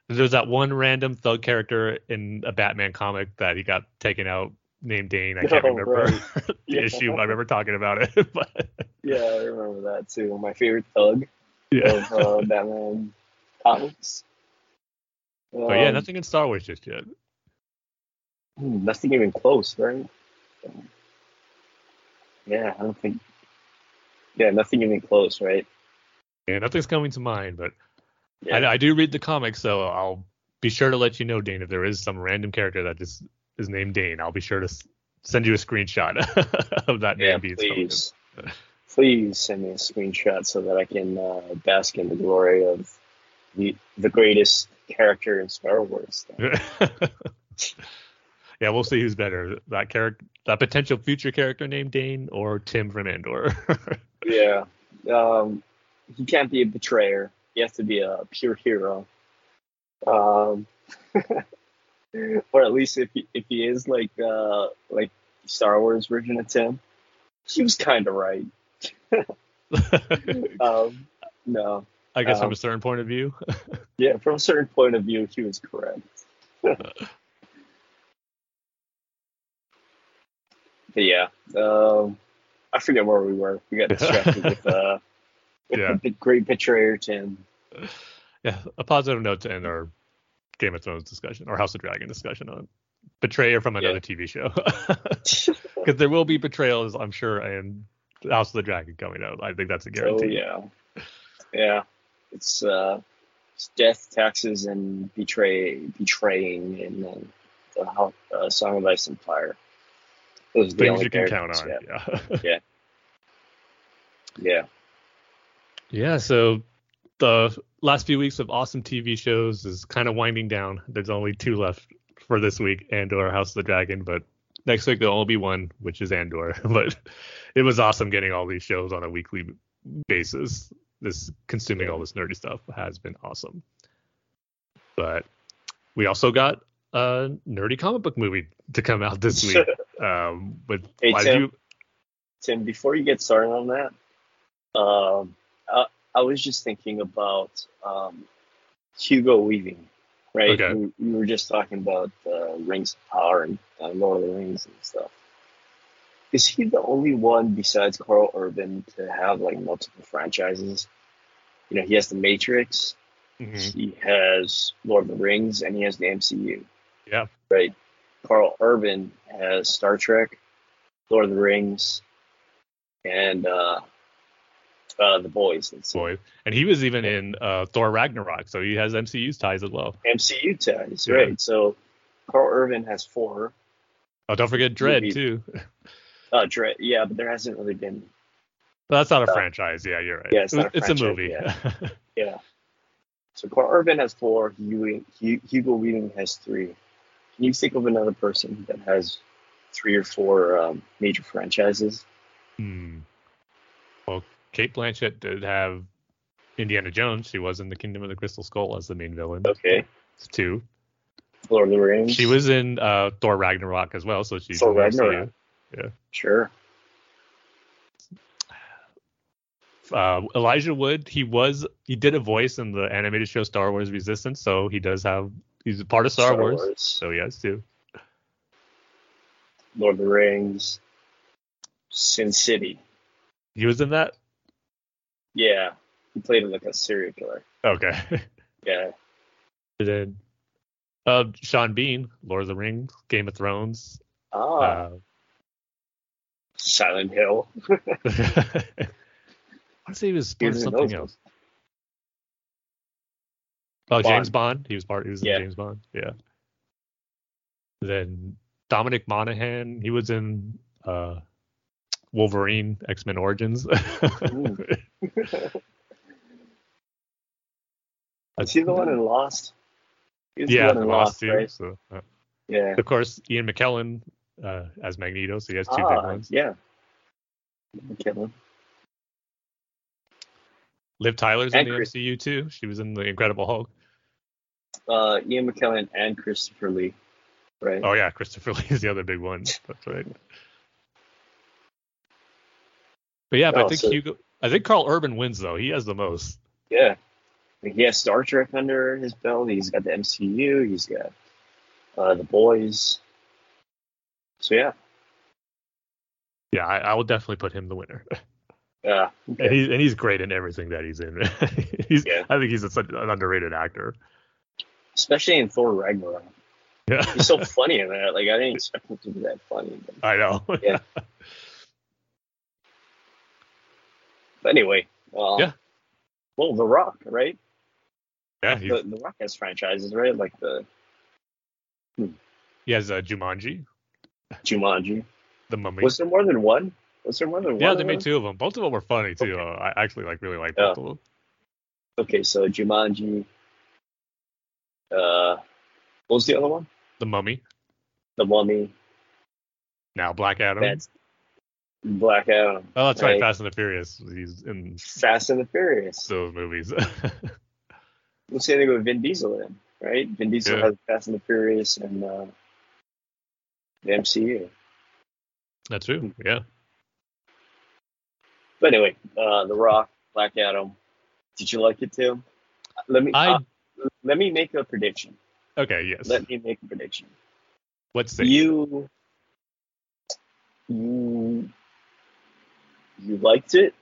There's that one random thug character in a Batman comic that he got taken out named Dane. I can't Oh, remember right. the Yeah. issue. I remember talking about it, but Yeah, I remember that too. My favorite thug yeah. of uh, Batman comics. But yeah, Um, nothing in Star Wars just yet. hmm, nothing even close, right? Um, Yeah, I don't think. Yeah, nothing even close, right? Yeah, nothing's coming to mind, but Yeah. I, I do read the comics, so I'll be sure to let you know, Dane, if there is some random character that just is named Dane. I'll be sure to s- send you a screenshot of that Yeah, name being please. Please send me a screenshot so that I can uh, bask in the glory of the the greatest character in Star Wars. yeah, we'll see who's better, that character, that potential future character named Dane, or Tim from Andor. Yeah. Um, he can't be a betrayer. He has to be a pure hero. Um, or at least if he, if he is like uh, like Star Wars version of Tim, he was kind of right. Um, no. I guess from Um, a certain point of view. Yeah, from a certain point of view, he was correct. but yeah, um, I forget where we were. We got distracted with, uh, with Yeah. the great betrayer Tim. yeah, a positive note to end our Game of Thrones discussion or House of Dragon discussion on betrayer from another Yeah. TV show. Because there will be betrayals, I'm sure, in House of the Dragon coming out. I think that's a guarantee. Oh guarantee. yeah, yeah. It's uh, it's death, taxes, and betray, betraying in the, the uh, Song of Ice and Fire. Those are the Things only you can count characters, on. Yeah. Yeah. yeah. yeah. So the last few weeks of awesome TV shows is kind of winding down. There's only two left for this week, Andor, House of the Dragon, but next week there'll only be one, which is Andor. But it was awesome getting all these shows on a weekly basis. This consuming all this nerdy stuff has been awesome. But we also got a nerdy comic book movie to come out this week. um, with Hey, why Tim. do you- Tim, before you get started on that, um, I, was just thinking about um, Hugo Weaving, right? Okay. We, we were just talking about uh, Rings of Power and uh, Lord of the Rings and stuff. Is he the only one besides Karl Urban to have like multiple franchises? You know, he has the Matrix, Mhm. he has Lord of the Rings, and he has the MCU. Yeah. Right. Karl Urban has Star Trek, Lord of the Rings, and uh, uh, the boys. Let's boy. And he was even in uh, Thor Ragnarok, so he has MCU ties as well. MCU ties, Yeah. right? So Karl Urban has four. Oh, don't forget Dredd Maybe. too. Uh, Dre, yeah, but there hasn't really been. But that's not a Uh, franchise. Yeah, you're right. yeah, it's not a it's a movie. yeah. Yeah. So Karl Urban has four. Hugo, Hu- Hugo Weaving has three. Can you think of another person that has three or four um, major franchises? Hmm. Well, Cate Blanchett did have Indiana Jones. She was in the Kingdom of the Crystal Skull as the main villain. Okay. It's two. Lord of the Rings. She was in uh, Thor Ragnarok as well, so she's Thor in the MCU. Ragnarok. Sure. Uh, Elijah Wood, he was he did a voice in the animated show Star Wars Resistance, so he does have he's a part of Star, Star Wars, Wars. so he has too. Lord of the Rings, Sin City. He was in that. Yeah, he played like a serial killer. Okay. Yeah, and then uh, Sean Bean, Lord of the Rings, Game of Thrones. ah, Uh, Silent Hill. I want say he was part of something else. Oh, James Bond. Bond. He was part. He was in James Bond. Yeah. Then Dominic Monaghan. He was in uh, Wolverine X Men Origins. Is he the one in Lost? He was yeah, the in Lost too. right? So, uh, Yeah. of course, Ian McKellen uh, as Magneto. So he has two big Ah, ones. yeah. McKellen. Liv Tyler's And in the Chris- MCU too. She was in the Incredible Hulk. Uh, Ian McKellen and Christopher Lee, right? Oh yeah, Christopher Lee is the other big one. That's right. But yeah, but I Oh, think so- Hugo. I think Karl Urban wins though. He has the most. Yeah. Like, he has Star Trek under his belt. He's got the MCU. He's got uh, the boys. So yeah. Yeah, I, I will definitely put him the winner. Yeah. And he's and he's great in everything that he's in. he's Yeah. I think he's a, an underrated actor. Especially in Thor Ragnarok. Yeah, He's so funny in that. Like I didn't expect him to be that funny. But, I know. Yeah. but anyway. Uh, Yeah. Well, The Rock, right? yeah, The, the Rock has franchises, right? Like the he has uh, Jumanji, Jumanji. The Mummy. Was there more than one? Was there more than one? yeah, they made two of them. Both of them were funny too. Okay. Uh, I actually like really like Yeah. both of them. Okay, so Jumanji. Uh, what was the other one? The Mummy. The Mummy. Now Black Adam. That's Black Adam. oh, that's right. right. Fast and the Furious. He's in Fast and the Furious. those movies. What's the other with Vin Diesel in? Right? Vin Diesel Yeah. has Fast and the Furious and uh, the MCU. that's true. Yeah. But anyway, uh, The Rock, Black Adam. Did you like it too? Let me I uh, let me make a prediction. okay. Yes. Let me make a prediction. Let's see. You you you liked it,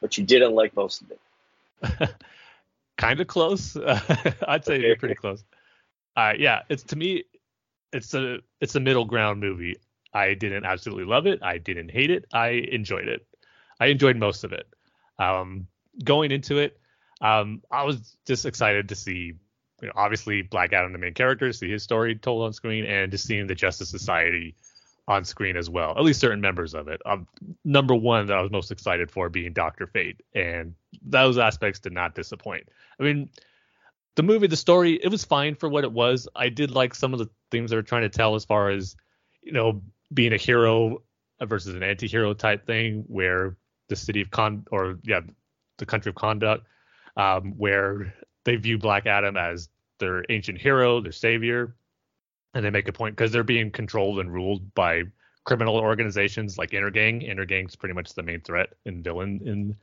but you didn't like most of it. kind of close. I'd say Okay. you're pretty close. Uh, yeah, it's to me, it's a it's a middle ground movie. I didn't absolutely love it. I didn't hate it. I enjoyed it. I enjoyed most of it. Um, going into it, um, I was just excited to see, you know, obviously Black Adam, the main character, see his story told on screen, and just seeing the Justice Society on screen as well. At least certain members of it. Um, number one that I was most excited for being Doctor Fate, and those aspects did not disappoint. I mean, the movie, the story, it was fine for what it was. I did like some of the things they were trying to tell as far as, you know, being a hero versus an anti-hero type thing, where the city of Con or yeah, the country of Kahndaq, um, where they view Black Adam as their ancient hero, their savior, and they make a point because they're being controlled and ruled by criminal organizations like Intergang. Intergang's pretty much the main threat and villain in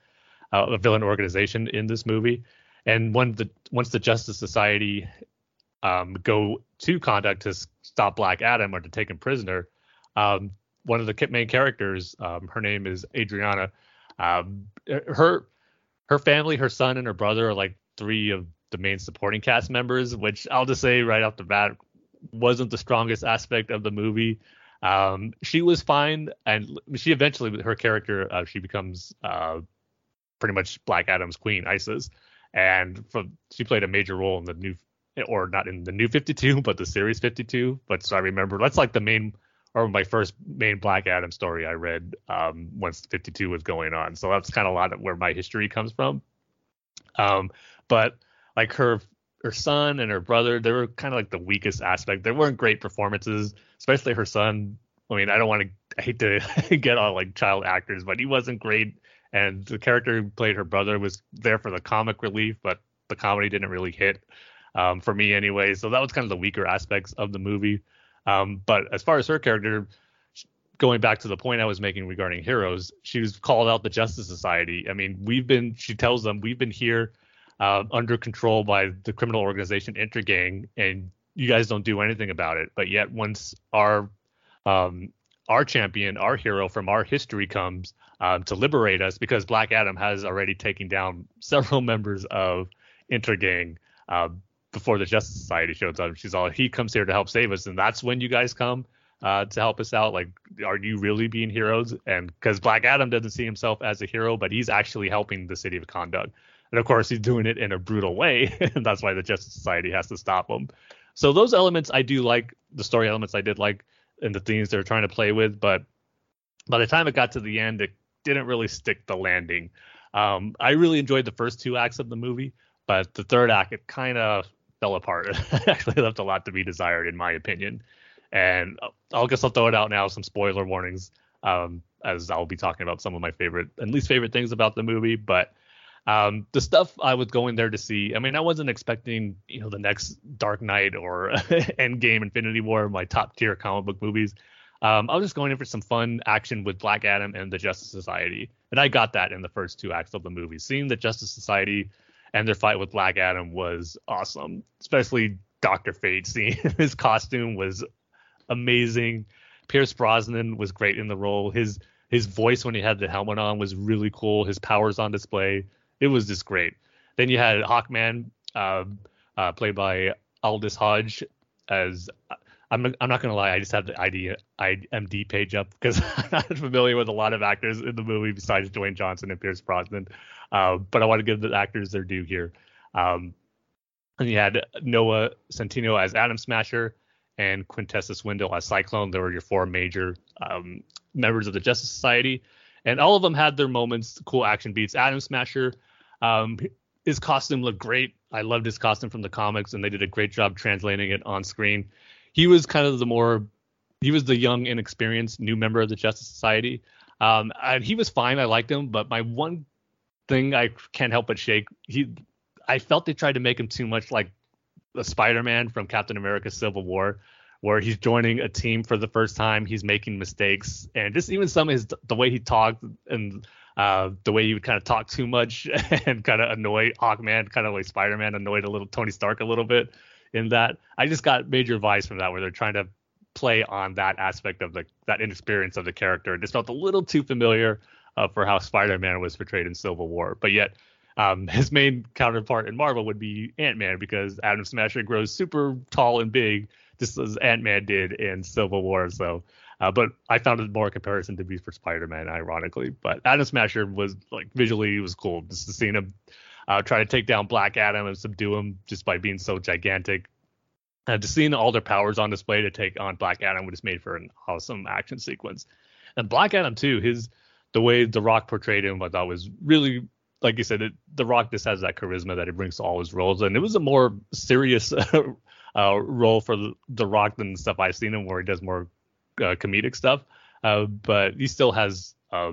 uh, a villain organization in this movie. And when the once the Justice Society um, go to Kahndaq to stop Black Adam or to take him prisoner, um, one of the main characters, um, her name is Adrianna. Um, her her family, her son, and her brother are like three of the main supporting cast members, which I'll just say right off the bat wasn't the strongest aspect of the movie. Um, she was fine, and she eventually, her character, uh, she becomes uh, pretty much Black Adam's queen, Isis, and from she played a major role in the new, or not in the new 52, but the series 52. But so I remember that's like the main, or my first main Black Adam story I read um, once 52 was going on. So that's kind of a lot of where my history comes from. Um, but like her her son and her brother, they were kind of like the weakest aspect. They weren't great performances, especially her son. I mean, I don't want to I hate to get all like child actors, but he wasn't great. And the character who played her brother was there for the comic relief, but the comedy didn't really hit um, for me anyway. So that was kind of the weaker aspects of the movie. Um, but as far as her character, going back to the point I was making regarding heroes, she was called out the Justice Society. I mean, we've been, she tells them, we've been here uh, under control by the criminal organization Intergang, and you guys don't do anything about it. But yet, once our um, our champion, our hero from our history comes um, to liberate us, because Black Adam has already taken down several members of Intergang uh, before the Justice Society shows up. She's all, he comes here to help save us, and that's when you guys come uh, to help us out. Like, are you really being heroes? And because Black Adam doesn't see himself as a hero, but he's actually helping the city of Kahndaq. And of course, he's doing it in a brutal way, and that's why the Justice Society has to stop him. So those elements I do like, the story elements I did like, and the themes they're trying to play with. But by the time it got to the end, it didn't really stick the landing. Um, I really enjoyed the first two acts of the movie, but the third act it kind of fell apart. It actually left a lot to be desired, in my opinion. And I'll guess I'll throw it out now. Some spoiler warnings, um, as I'll be talking about some of my favorite and least favorite things about the movie. But um, the stuff I was going there to see, I mean, I wasn't expecting, you know, the next Dark Knight or Endgame, Infinity War, my top tier comic book movies. Um, I was just going in for some fun action with Black Adam and the Justice Society, and I got that in the first two acts of the movie. Seeing the Justice Society and their fight with Black Adam was awesome, especially Doctor Fate. Seeing his costume was amazing. Pierce Brosnan was great in the role. His his voice when he had the helmet on was really cool. His powers on display. It was just great. Then you had Hawkman, uh, uh, played by Aldis Hodge, as I'm I'm not gonna lie, I just have the ID IMD page up because I'm not familiar with a lot of actors in the movie besides Dwayne Johnson and Pierce Brosnan. Uh, but I want to give the actors their due here. Um, and you had Noah Centineo as Atom Smasher and Quintessa Swindell as Cyclone. They were your four major um, members of the Justice Society, and all of them had their moments, cool action beats. Atom Smasher, um, his costume looked great. I loved his costume from the comics, and they did a great job translating it on screen. He was kind of the more, he was the young, inexperienced new member of the Justice Society, um, and he was fine. I liked him, but my one thing I can't help but shake, he, I felt they tried to make him too much like a Spider-Man from Captain America: Civil War, where he's joining a team for the first time, he's making mistakes, and just even some of his the way he talked and uh, the way he would kind of talk too much and kind of annoy Hawkman, kind of like Spider-Man annoyed a little Tony Stark a little bit. In that, I just got major vibes from that, where they're trying to play on that aspect of the that inexperience of the character. It just felt a little too familiar uh, for how Spider-Man was portrayed in Civil War, but yet um, his main counterpart in Marvel would be Ant-Man because Atom Smasher grows super tall and big, just as Ant-Man did in Civil War. So, uh, but I found it more a comparison to be for Spider-Man, ironically. But Atom Smasher was like visually it was cool just to see him uh, try to take down Black Adam and subdue him just by being so gigantic. Uh, just seeing all their powers on display to take on Black Adam was made for an awesome action sequence. And Black Adam too, his the way The Rock portrayed him, I thought was really like you said, it, The Rock just has that charisma that he brings to all his roles, and it was a more serious uh, role for the, the, Rock than the stuff I've seen him, where he does more uh, comedic stuff. Uh, but he still has uh,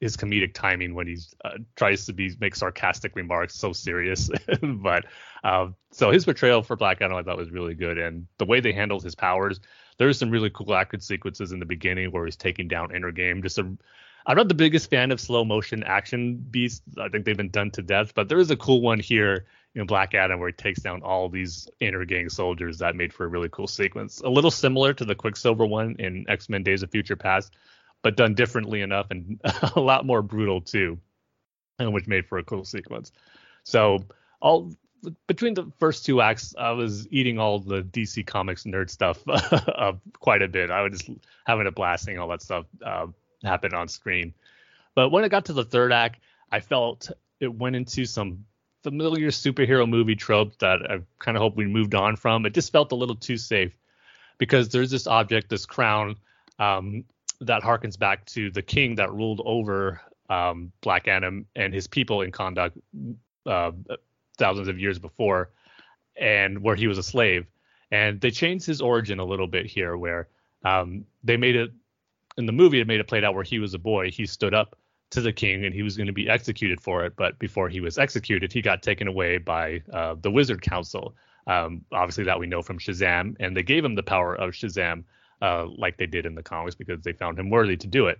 his comedic timing when he uh, tries to be make sarcastic remarks, so serious. but uh, so his portrayal for Black Adam, I thought was really good, and the way they handled his powers. There's some really cool action sequences in the beginning where he's taking down Intergang. Just a I'm not the biggest fan of slow motion action beasts. I think they've been done to death, but there is a cool one here in Black Adam where he takes down all these Intergang soldiers that made for a really cool sequence. A little similar to the Quicksilver one in X Men Days of Future Past, but done differently enough and a lot more brutal too, and which made for a cool sequence. So all between the first two acts, I was eating all the DC Comics nerd stuff uh, quite a bit. I was just having a blast seeing all that stuff. Uh, happen on screen. But when it got to the third act, I felt it went into some familiar superhero movie trope that I kind of hope we moved on from. It just felt a little too safe because there's this object, this crown, um, that harkens back to the king that ruled over um, Black Adam and his people in Kahndaq uh, thousands of years before, and where he was a slave. And they changed his origin a little bit here, where um, they made it in the movie it made it played out where he was a boy he stood up to the king and he was going to be executed for it but before he was executed he got taken away by uh, the wizard council um, obviously that we know from shazam and they gave him the power of shazam uh, like they did in the comics because they found him worthy to do it.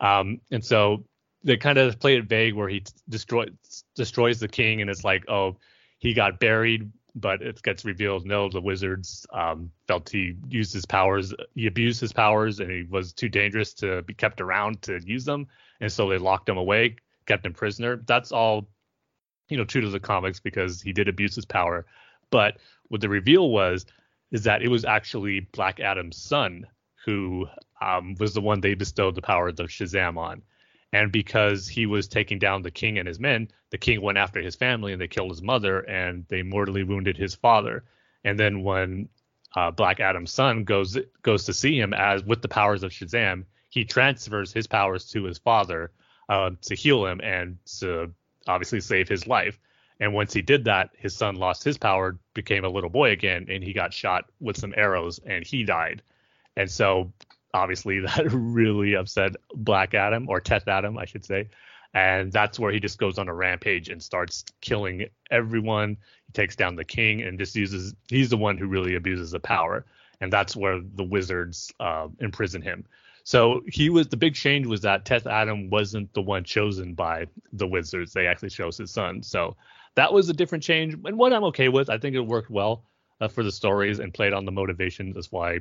Um, and so they kind of play it vague where he destroys destroys the king, and it's like, oh, he got buried, but it gets revealed no, the wizards um, felt he used his powers, he abused his powers, and he was too dangerous to be kept around to use them, and so they locked him away, kept him prisoner. That's all, you know, true to the comics because he did abuse his power. But what the reveal was is that it was actually Black Adam's son who um, was the one they bestowed the power of Shazam on. And because he was taking down the king and his men, the king went after his family and they killed his mother and they mortally wounded his father. And then when uh, Black Adam's son goes goes to see him as with the powers of Shazam, he transfers his powers to his father uh, to heal him and to obviously save his life. And once he did that, his son lost his power, became a little boy again, and he got shot with some arrows and he died. And so obviously that really upset Black Adam or Teth Adam, I should say. And that's where he just goes on a rampage and starts killing everyone. He takes down the king and just uses, he's the one who really abuses the power. And that's where the wizards uh, imprison him. So he was the big change was that Teth Adam wasn't the one chosen by the wizards. They actually chose his son. So that was a different change and what I'm okay with. I think it worked well uh, for the stories and played on the motivations. That's why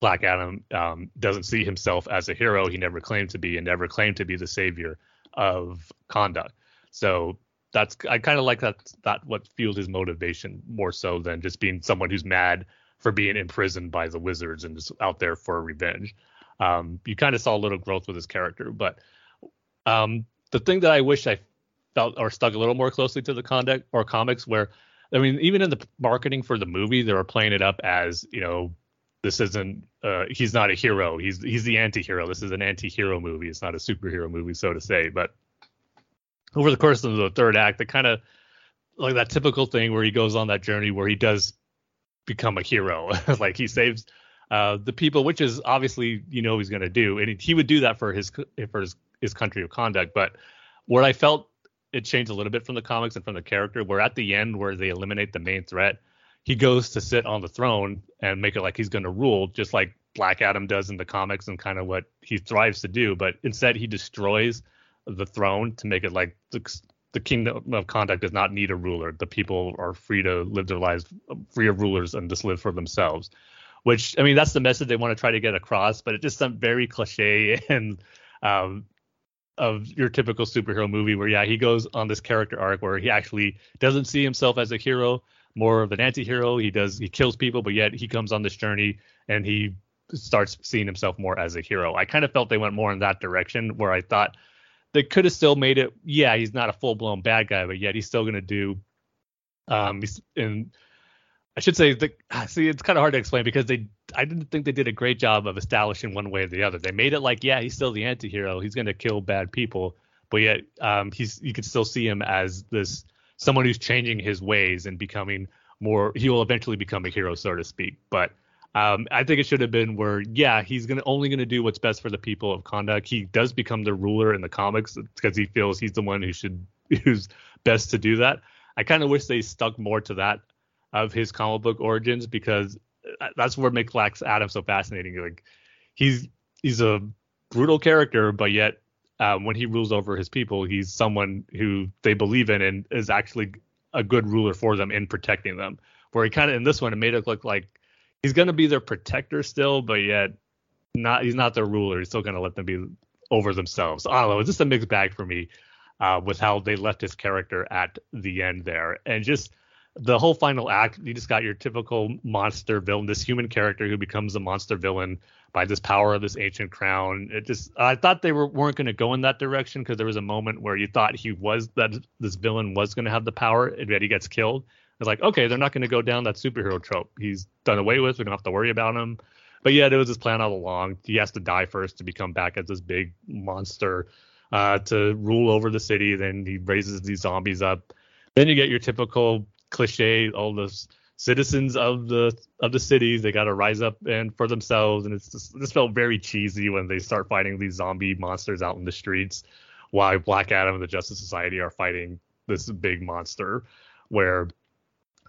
Black Adam um, doesn't see himself as a hero. He never claimed to be and never claimed to be the savior of Kahndaq. So that's I kind of like that that what fueled his motivation more so than just being someone who's mad for being imprisoned by the wizards and just out there for revenge. Um, you kind of saw a little growth with his character, but um, the thing that I wish I felt or stuck a little more closely to the conduct or comics where I mean, even in the marketing for the movie, they were playing it up as, you know, this isn't uh, he's not a hero. He's he's the anti-hero. This is an anti-hero movie. It's not a superhero movie so to say. But over the course of the third act the kind of like that typical thing where he goes on that journey where he does become a hero. Like he saves uh, the people which is obviously you know he's going to do and he would do that for his for his, his country of Kahndaq. but where i felt it changed a little bit from the comics and from the character where at the end where they eliminate the main threat he goes to sit on the throne and make it like he's going to rule, just like Black Adam does in the comics and kind of what he thrives to do. But instead, he destroys the throne to make it like the, the kingdom of Kahndaq does not need a ruler. The people are free to live their lives free of rulers and just live for themselves. Which I mean, that's the message they want to try to get across, but it just sounds very cliche and um, of your typical superhero movie where yeah he goes on this character arc where he actually doesn't see himself as a hero more of an anti-hero. He does he kills people, but yet he comes on this journey and he starts seeing himself more as a hero. I kind of felt they went more in that direction where I thought they could have still made it. Yeah, he's not a full-blown bad guy, but yet he's still to do. Um, and I should say the see it's kind of hard to explain because they I didn't think they did a great job of establishing one way or the other. They made it like yeah he's still the anti-hero. He's going to kill bad people, but yet um, he's you could still see him as this someone who's changing his ways and becoming more he will eventually become a hero so to speak but um, I think it should have been where, yeah, he's gonna only gonna do what's best for the people of Kahndaq. He does become the ruler in the comics because he feels he's the one who should who's best to do that. I kind of wish they stuck more to that of his comic book origins because uh, that's what makes Black Adam so fascinating. Like he's he's a brutal character, but yet um, when he rules over his people, he's someone who they believe in and is actually a good ruler for them in protecting them. Where he kind of in this one, it made it look like he's going to be their protector still, but yet not he's not their ruler. He's still going to let them be over themselves. I don't know. It's just a mixed bag for me uh, with how they left his character at the end there, and just the whole final act. You just got your typical monster villain, this human character who becomes a monster villain by this power of this ancient crown. It just I thought they were weren't going to go in that direction because there was a moment where you thought he was that this villain was going to have the power and yet he gets killed. It's like okay, they're not going to go down that superhero trope. He's done away with. We don't have to worry about him. But yet it was his plan all along. He has to die first to become back as this big monster uh, to rule over the city. Then he raises these zombies up. Then you get your typical cliche, all this citizens of the of the cities. They got to rise up and for themselves, and it's just this felt very cheesy when they start fighting these zombie monsters out in the streets, while Black Adam and the Justice Society are fighting this big monster, where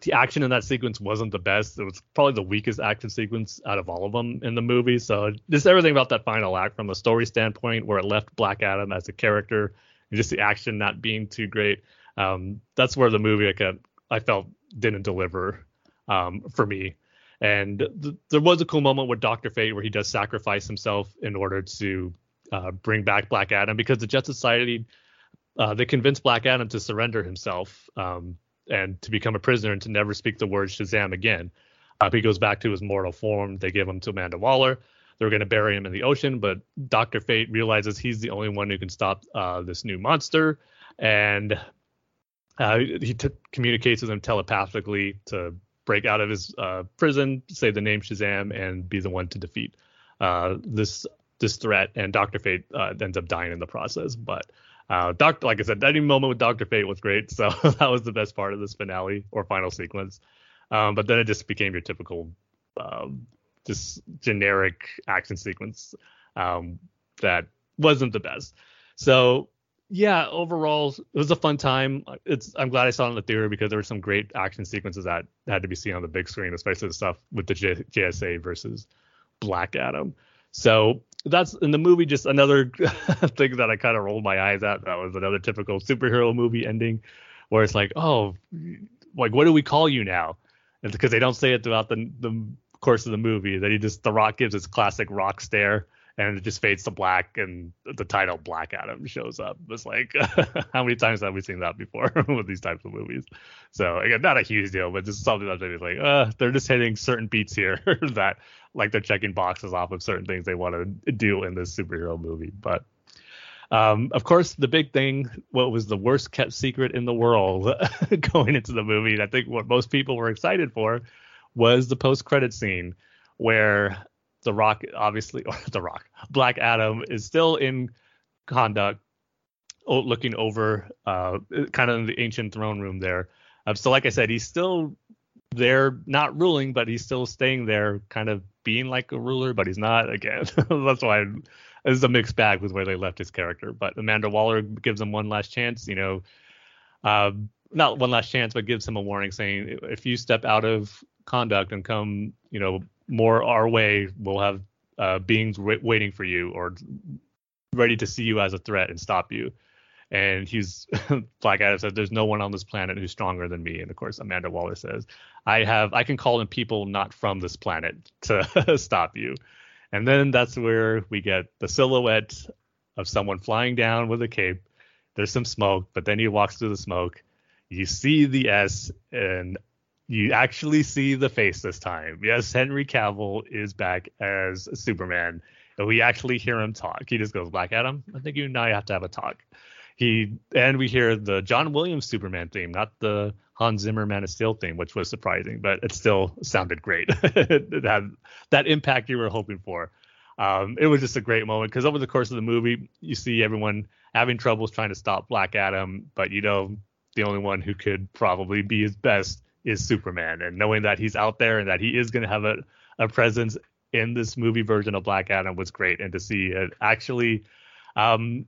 the action in that sequence wasn't the best. It was probably the weakest action sequence out of all of them in the movie. So just everything about that final act from a story standpoint, where it left Black Adam as a character, and just the action not being too great. Um, that's where the movie I, got, I felt didn't deliver um, for me. And th- there was a cool moment with Doctor Fate where he does sacrifice himself in order to uh, bring back Black Adam because the Justice Society uh, they convince Black Adam to surrender himself um, and to become a prisoner and to never speak the word Shazam again. Uh, he goes back to his mortal form. They give him to Amanda Waller. They're going to bury him in the ocean, but Doctor Fate realizes he's the only one who can stop uh, this new monster, and uh, he t- communicates with him telepathically to break out of his uh, prison, say the name Shazam, and be the one to defeat uh, this this threat. And Doctor Fate uh, ends up dying in the process. But uh, Doctor, like I said, any moment with Doctor Fate was great. So that was the best part of this finale or final sequence. Um, but then it just became your typical, um, just generic action sequence um, that wasn't the best. So yeah, overall it was a fun time. It's I'm glad I saw it in the theater because there were some great action sequences that had to be seen on the big screen, especially the stuff with the J- JSA versus Black Adam. So that's in the movie just another thing that I kind of rolled my eyes at. That was another typical superhero movie ending where it's like, oh, like what do we call you now? Because they don't say it throughout the the course of the movie, that he just the Rock gives his classic rock stare and it just fades to black and the title Black Adam shows up. It's like how many times have we seen that before with these types of movies? So again, not a huge deal, but just something that they're like, uh, they're just hitting certain beats here that like they're checking boxes off of certain things they want to do in this superhero movie. But um, of course, the big thing, what was the worst kept secret in the world going into the movie, and I think what most people were excited for, was the post credit scene where the Rock, obviously, or the Rock, Black Adam is still in Kahndaq, looking over, uh, kind of the ancient throne room there. Um, so, like I said, he's still there, not ruling, but he's still staying there, kind of being like a ruler, but he's not. Again, that's why it's a mixed bag with where they left his character. But Amanda Waller gives him one last chance. You know, uh, not one last chance, but gives him a warning saying, if you step out of Kahndaq and come, you know, more our way, we'll have uh, beings wa- waiting for you or ready to see you as a threat and stop you. And he's Black Adam says, "There's no one on this planet who's stronger than me." And of course, Amanda Waller says, "I have, I can call in people not from this planet to stop you." And then that's where we get the silhouette of someone flying down with a cape. There's some smoke, but then he walks through the smoke. You see the S, and you actually see the face this time. Yes, Henry Cavill is back as Superman, and we actually hear him talk. He just goes, "Black Adam, I think you and I have to have a talk." He and we hear the John Williams Superman theme, not the Hans Zimmer Man of Steel theme, which was surprising, but it still sounded great. it had that impact you were hoping for. Um, it was just a great moment because over the course of the movie, you see everyone having troubles trying to stop Black Adam, but you know the only one who could probably be his best is Superman, and knowing that he's out there and that he is going to have a, a presence in this movie version of Black Adam was great, and to see it actually um,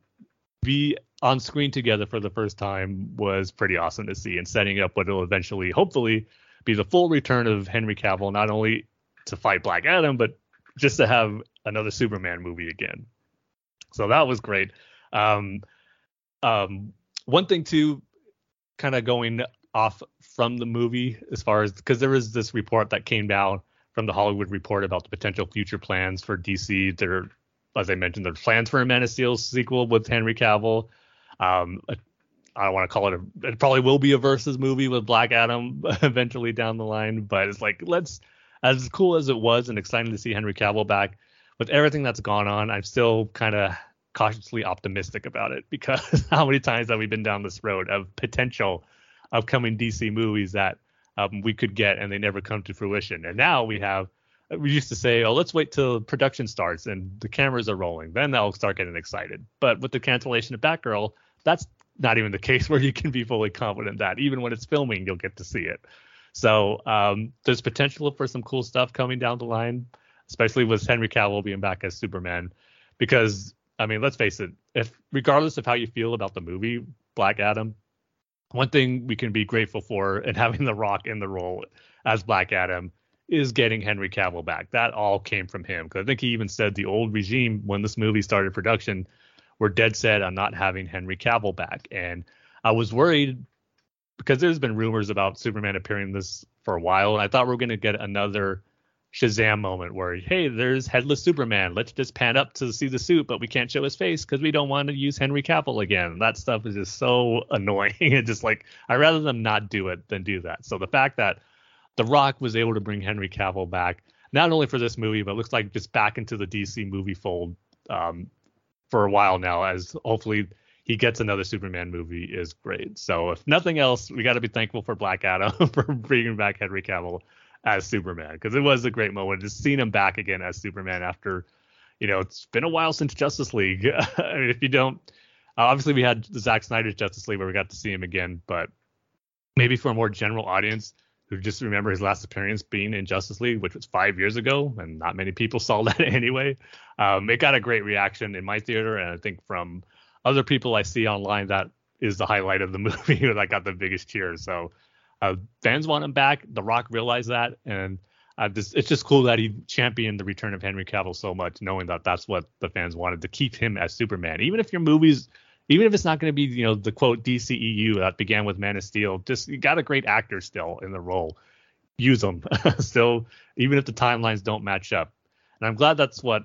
be on screen together for the first time was pretty awesome to see, and setting up what will eventually, hopefully, be the full return of Henry Cavill, not only to fight Black Adam, but just to have another Superman movie again. So that was great. Um, um, one thing too, kind of going off from the movie as far as because there was this report that came down from the Hollywood Report about the potential future plans for DC. There, as I mentioned, there's plans for a Man of Steel sequel with Henry Cavill. Um, I don't want to call it a. It probably will be a versus movie with Black Adam eventually down the line, but it's like let's. As cool as it was and exciting to see Henry Cavill back, with everything that's gone on, I'm still kind of cautiously optimistic about it because how many times have we been down this road of potential upcoming DC movies that um, we could get and they never come to fruition. And now we have, we used to say, oh, let's wait till production starts and the cameras are rolling. Then they'll start getting excited. But with the cancellation of Batgirl, that's not even the case where you can be fully confident that even when it's filming, you'll get to see it. So um, there's potential for some cool stuff coming down the line, especially with Henry Cavill being back as Superman. Because I mean, let's face it, if regardless of how you feel about the movie Black Adam, one thing we can be grateful for and having The Rock in the role as Black Adam is getting Henry Cavill back. That all came from him because I think he even said the old regime when this movie started production were dead set on not having Henry Cavill back, and I was worried because there's been rumors about Superman appearing in this for a while, and I thought we are going to get another Shazam moment where, hey, there's headless Superman. Let's just pan up to see the suit, but we can't show his face because we don't want to use Henry Cavill again. That stuff is just so annoying. and just like I'd rather them not do it than do that. So the fact that The Rock was able to bring Henry Cavill back, not only for this movie, but looks like just back into the DC movie fold um, for a while now, as hopefully he gets another Superman movie is great. So if nothing else, we got to be thankful for Black Adam for bringing back Henry Cavill as Superman because it was a great moment just seeing him back again as Superman after, you know, it's been a while since Justice League. I mean, if you don't, uh, obviously we had Zack Snyder's Justice League where we got to see him again, but maybe for a more general audience who just remember his last appearance being in Justice League, which was five years ago, and not many people saw that anyway. Um, it got a great reaction in my theater, and I think from other people I see online, that is the highlight of the movie that got the biggest cheers. So uh, fans want him back. The Rock realized that, and uh, it's just cool that he championed the return of Henry Cavill so much, knowing that that's what the fans wanted to keep him as Superman. Even if your movies, even if it's not going to be, you know, the quote DCEU that began with Man of Steel, just you got a great actor still in the role. Use them still, even if the timelines don't match up. And I'm glad that's what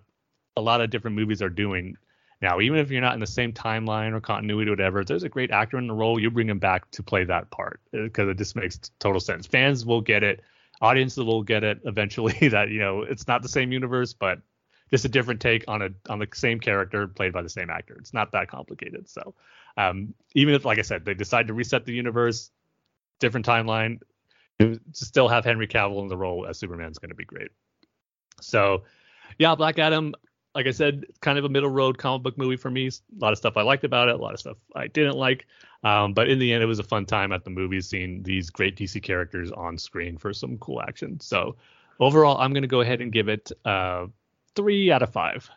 a lot of different movies are doing now, even if you're not in the same timeline or continuity or whatever, if there's a great actor in the role, you bring him back to play that part because it just makes total sense. Fans will get it, audiences will get it eventually that you know it's not the same universe, but just a different take on a on the same character played by the same actor. It's not that complicated. So um, even if, like I said, they decide to reset the universe, different timeline, to still have Henry Cavill in the role as Superman is going to be great. So yeah, Black Adam like I said, kind of a middle road comic book movie for me. A lot of stuff I liked about it, a lot of stuff I didn't like. Um, but in the end, it was a fun time at the movies seeing these great DC characters on screen for some cool action. So overall, I'm going to go ahead and give it uh, three out of five.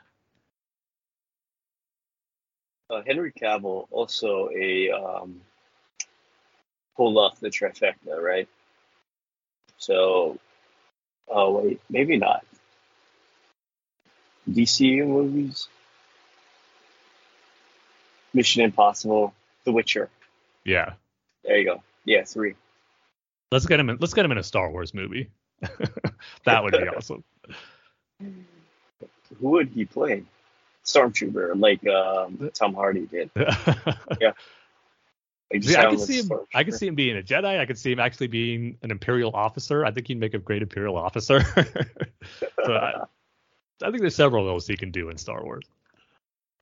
Uh, Henry Cavill also a um, off the trifecta, right? So, oh wait, maybe not. DCU movies, Mission Impossible, The Witcher. Yeah, There you go. Yeah, three. let's get him. In, let's get him in a Star Wars movie. that would be awesome. Who would he play? Stormtrooper, like um, Tom Hardy did. yeah. See, I could see him. I could see him being a Jedi. I could see him actually being an Imperial officer. I think he'd make a great Imperial officer. so I, I think there's several of those he can do in Star Wars.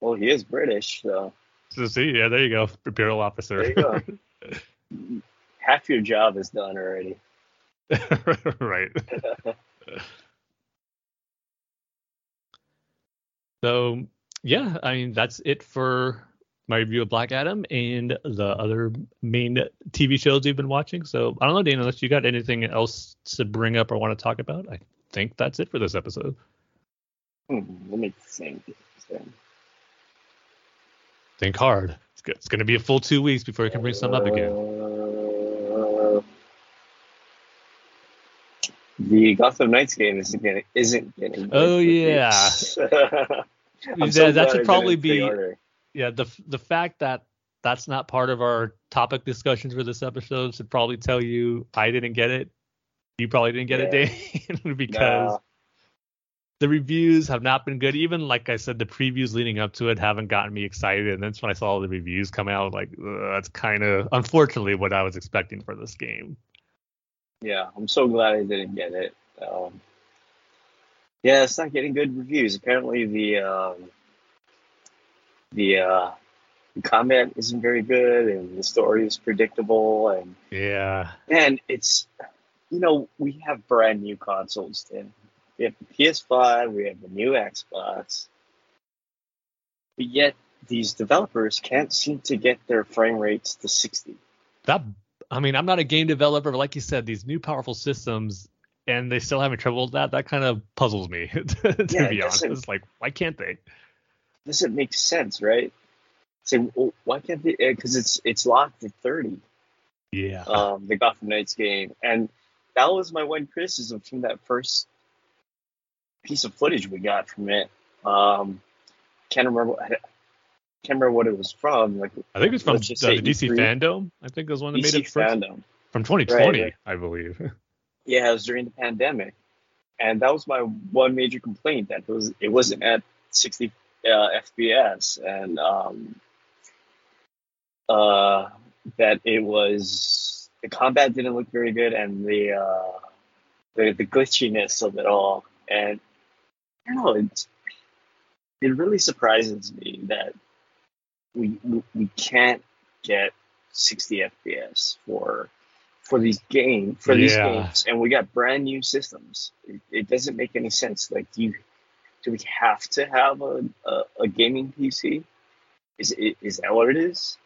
Well, he is British, so So see, yeah, there you go, Imperial officer. there you go. Half your job is done already. right. so yeah, I mean that's it for my review of Black Adam and the other main TV shows we've been watching. So I don't know, Dana, unless you got anything else to bring up or want to talk about, I think that's it for this episode. Let me think. Think hard. It's, good. it's going to be a full two weeks before you can bring something up again. The Gotham Knights game isn't getting isn't getting. Oh, yeah. Yeah, so that should probably be- pre-order. yeah the the fact that that's not part of our topic discussions for this episode should probably tell you I didn't get it. You probably didn't get Yeah. it, Dane, because Nah. The reviews have not been good. Even like I said, the previews leading up to it haven't gotten me excited. And that's when I saw the reviews come out. Like that's kind of unfortunately what I was expecting for this game. Yeah, I'm so glad I didn't get it. Um, yeah, it's not getting good reviews. Apparently, the um, the uh, the combat isn't very good, and the story is predictable. And Yeah, and it's you know we have brand new consoles. Tim. We have the PS5, we have the new Xbox, but yet these developers can't seem to get their frame rates to 60. that I mean, I'm not a game developer, but like you said, these new powerful systems. And they still having trouble with that. That kind of puzzles me, to Yeah, be honest. like, why can't they? doesn't make sense, right? So well, why can't they? Because it's it's locked at thirty. Yeah. um, the Gotham Knights game, and that was my one criticism from that first piece of footage we got from it. Um, can't remember. I can't remember what it was from. Like I think it's from let's uh, the DC E3. FanDome. I think it was one that made DC it first. FanDome. from 2020, Right, right. I believe. Yeah, it was during the pandemic, and that was my one major complaint that it was it wasn't at 60 uh, FPS, and um, uh, that it was the combat didn't look very good, and the uh, the the glitchiness of it all, and I don't know, it's, it really surprises me that we we, can't get 60 FPS for for these game for these Yeah. games, and we got brand new systems. It, it doesn't make any sense. Like, do you do we have to have a a, a gaming PC? Is is that what it is?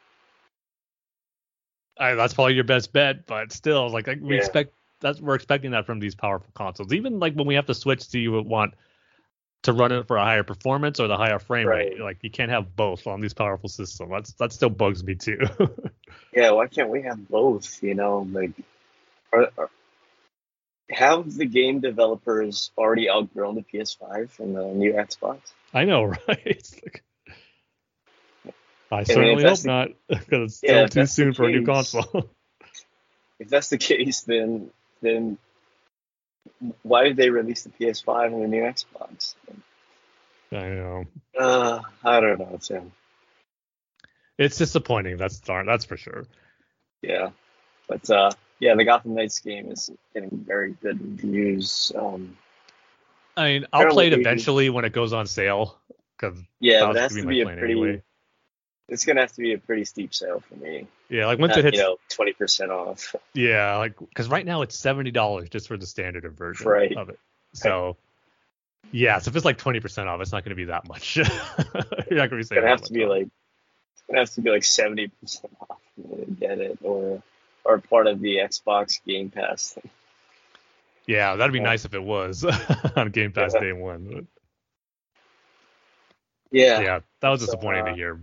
I, that's probably your best bet, but still, like, like we Yeah. expect that's we're expecting that from these powerful consoles. Even like when we have to switch, do you want to run it for a higher performance or the higher frame rate? Like you can't have both on these powerful systems. That's that still bugs me too. Yeah, why can't we have both? You know, like, are, are, have the game developers already outgrown the PS5 and the new Xbox? I know, right? Like, I if certainly hope the- not, because it's Yeah, still too soon for a new console. If that's the case, then then why did they release the PS5 and the new Xbox? I know. Uh, I don't know, Tim. It's disappointing. That's darn. That's for sure. Yeah, but uh, yeah, the Gotham Knights game is getting very good reviews. Um, I mean, I'll play it eventually when it goes on sale. Because yeah, That it has gonna to be be a pretty. anyway. It's gonna have to be a pretty steep sale for me. yeah, like once Not, it hits, you know, twenty percent off. yeah, like because right now it's seventy dollars just for the standard version Right. of it. So, yeah, so if it's like twenty percent off, it's not going to be that much. You're not going to be saying. It's gonna have to be off. like. It's gonna have to be like seventy percent off to get it, or or part of the Xbox Game Pass thing. Yeah, that'd be Yeah. nice if it was on Game Pass Yeah. day one. But, Yeah, yeah, that was So, disappointing uh, to hear.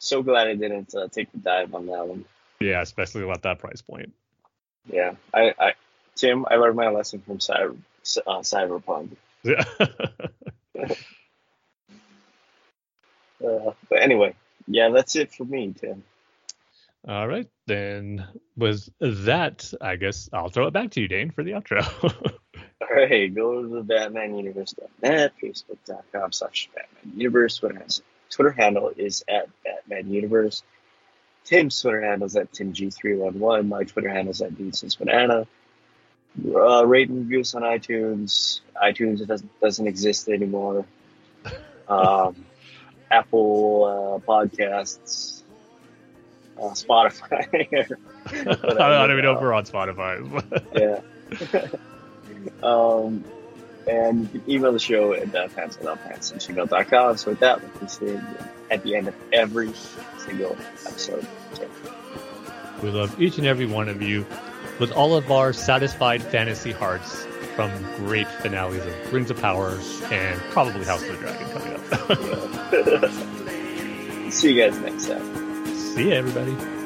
So glad I didn't uh, take the dive on that one. Yeah, especially at that price point. Yeah, I, I Tim, I learned my lesson from Cyber, uh, Cyberpunk. Yeah. Uh, but anyway, yeah, that's it for me, Tim. All right, then with that, I guess I'll throw it back to you, Dane, for the outro. All right, go to the BatmanUniverse.net, Facebook.com slash Batman Universe. Twitter, has, Twitter handle is at Batman Universe. Tim's Twitter handle is at TimG311. My Twitter handle is at Vincent's Banana. Uh, rate and reviews on iTunes. iTunes doesn't, doesn't exist anymore. Um, Apple uh, Podcasts. Uh, Spotify. I don't, I don't even know if we're on Spotify. yeah. um, and you can email the show at uh, pants at gmail.com. So with that, like we you at the end of every single episode. So, we love each and every one of you with all of our satisfied fantasy hearts from great finales of Rings of Power and probably House of the Dragon coming up. See you guys next time. See ya, everybody.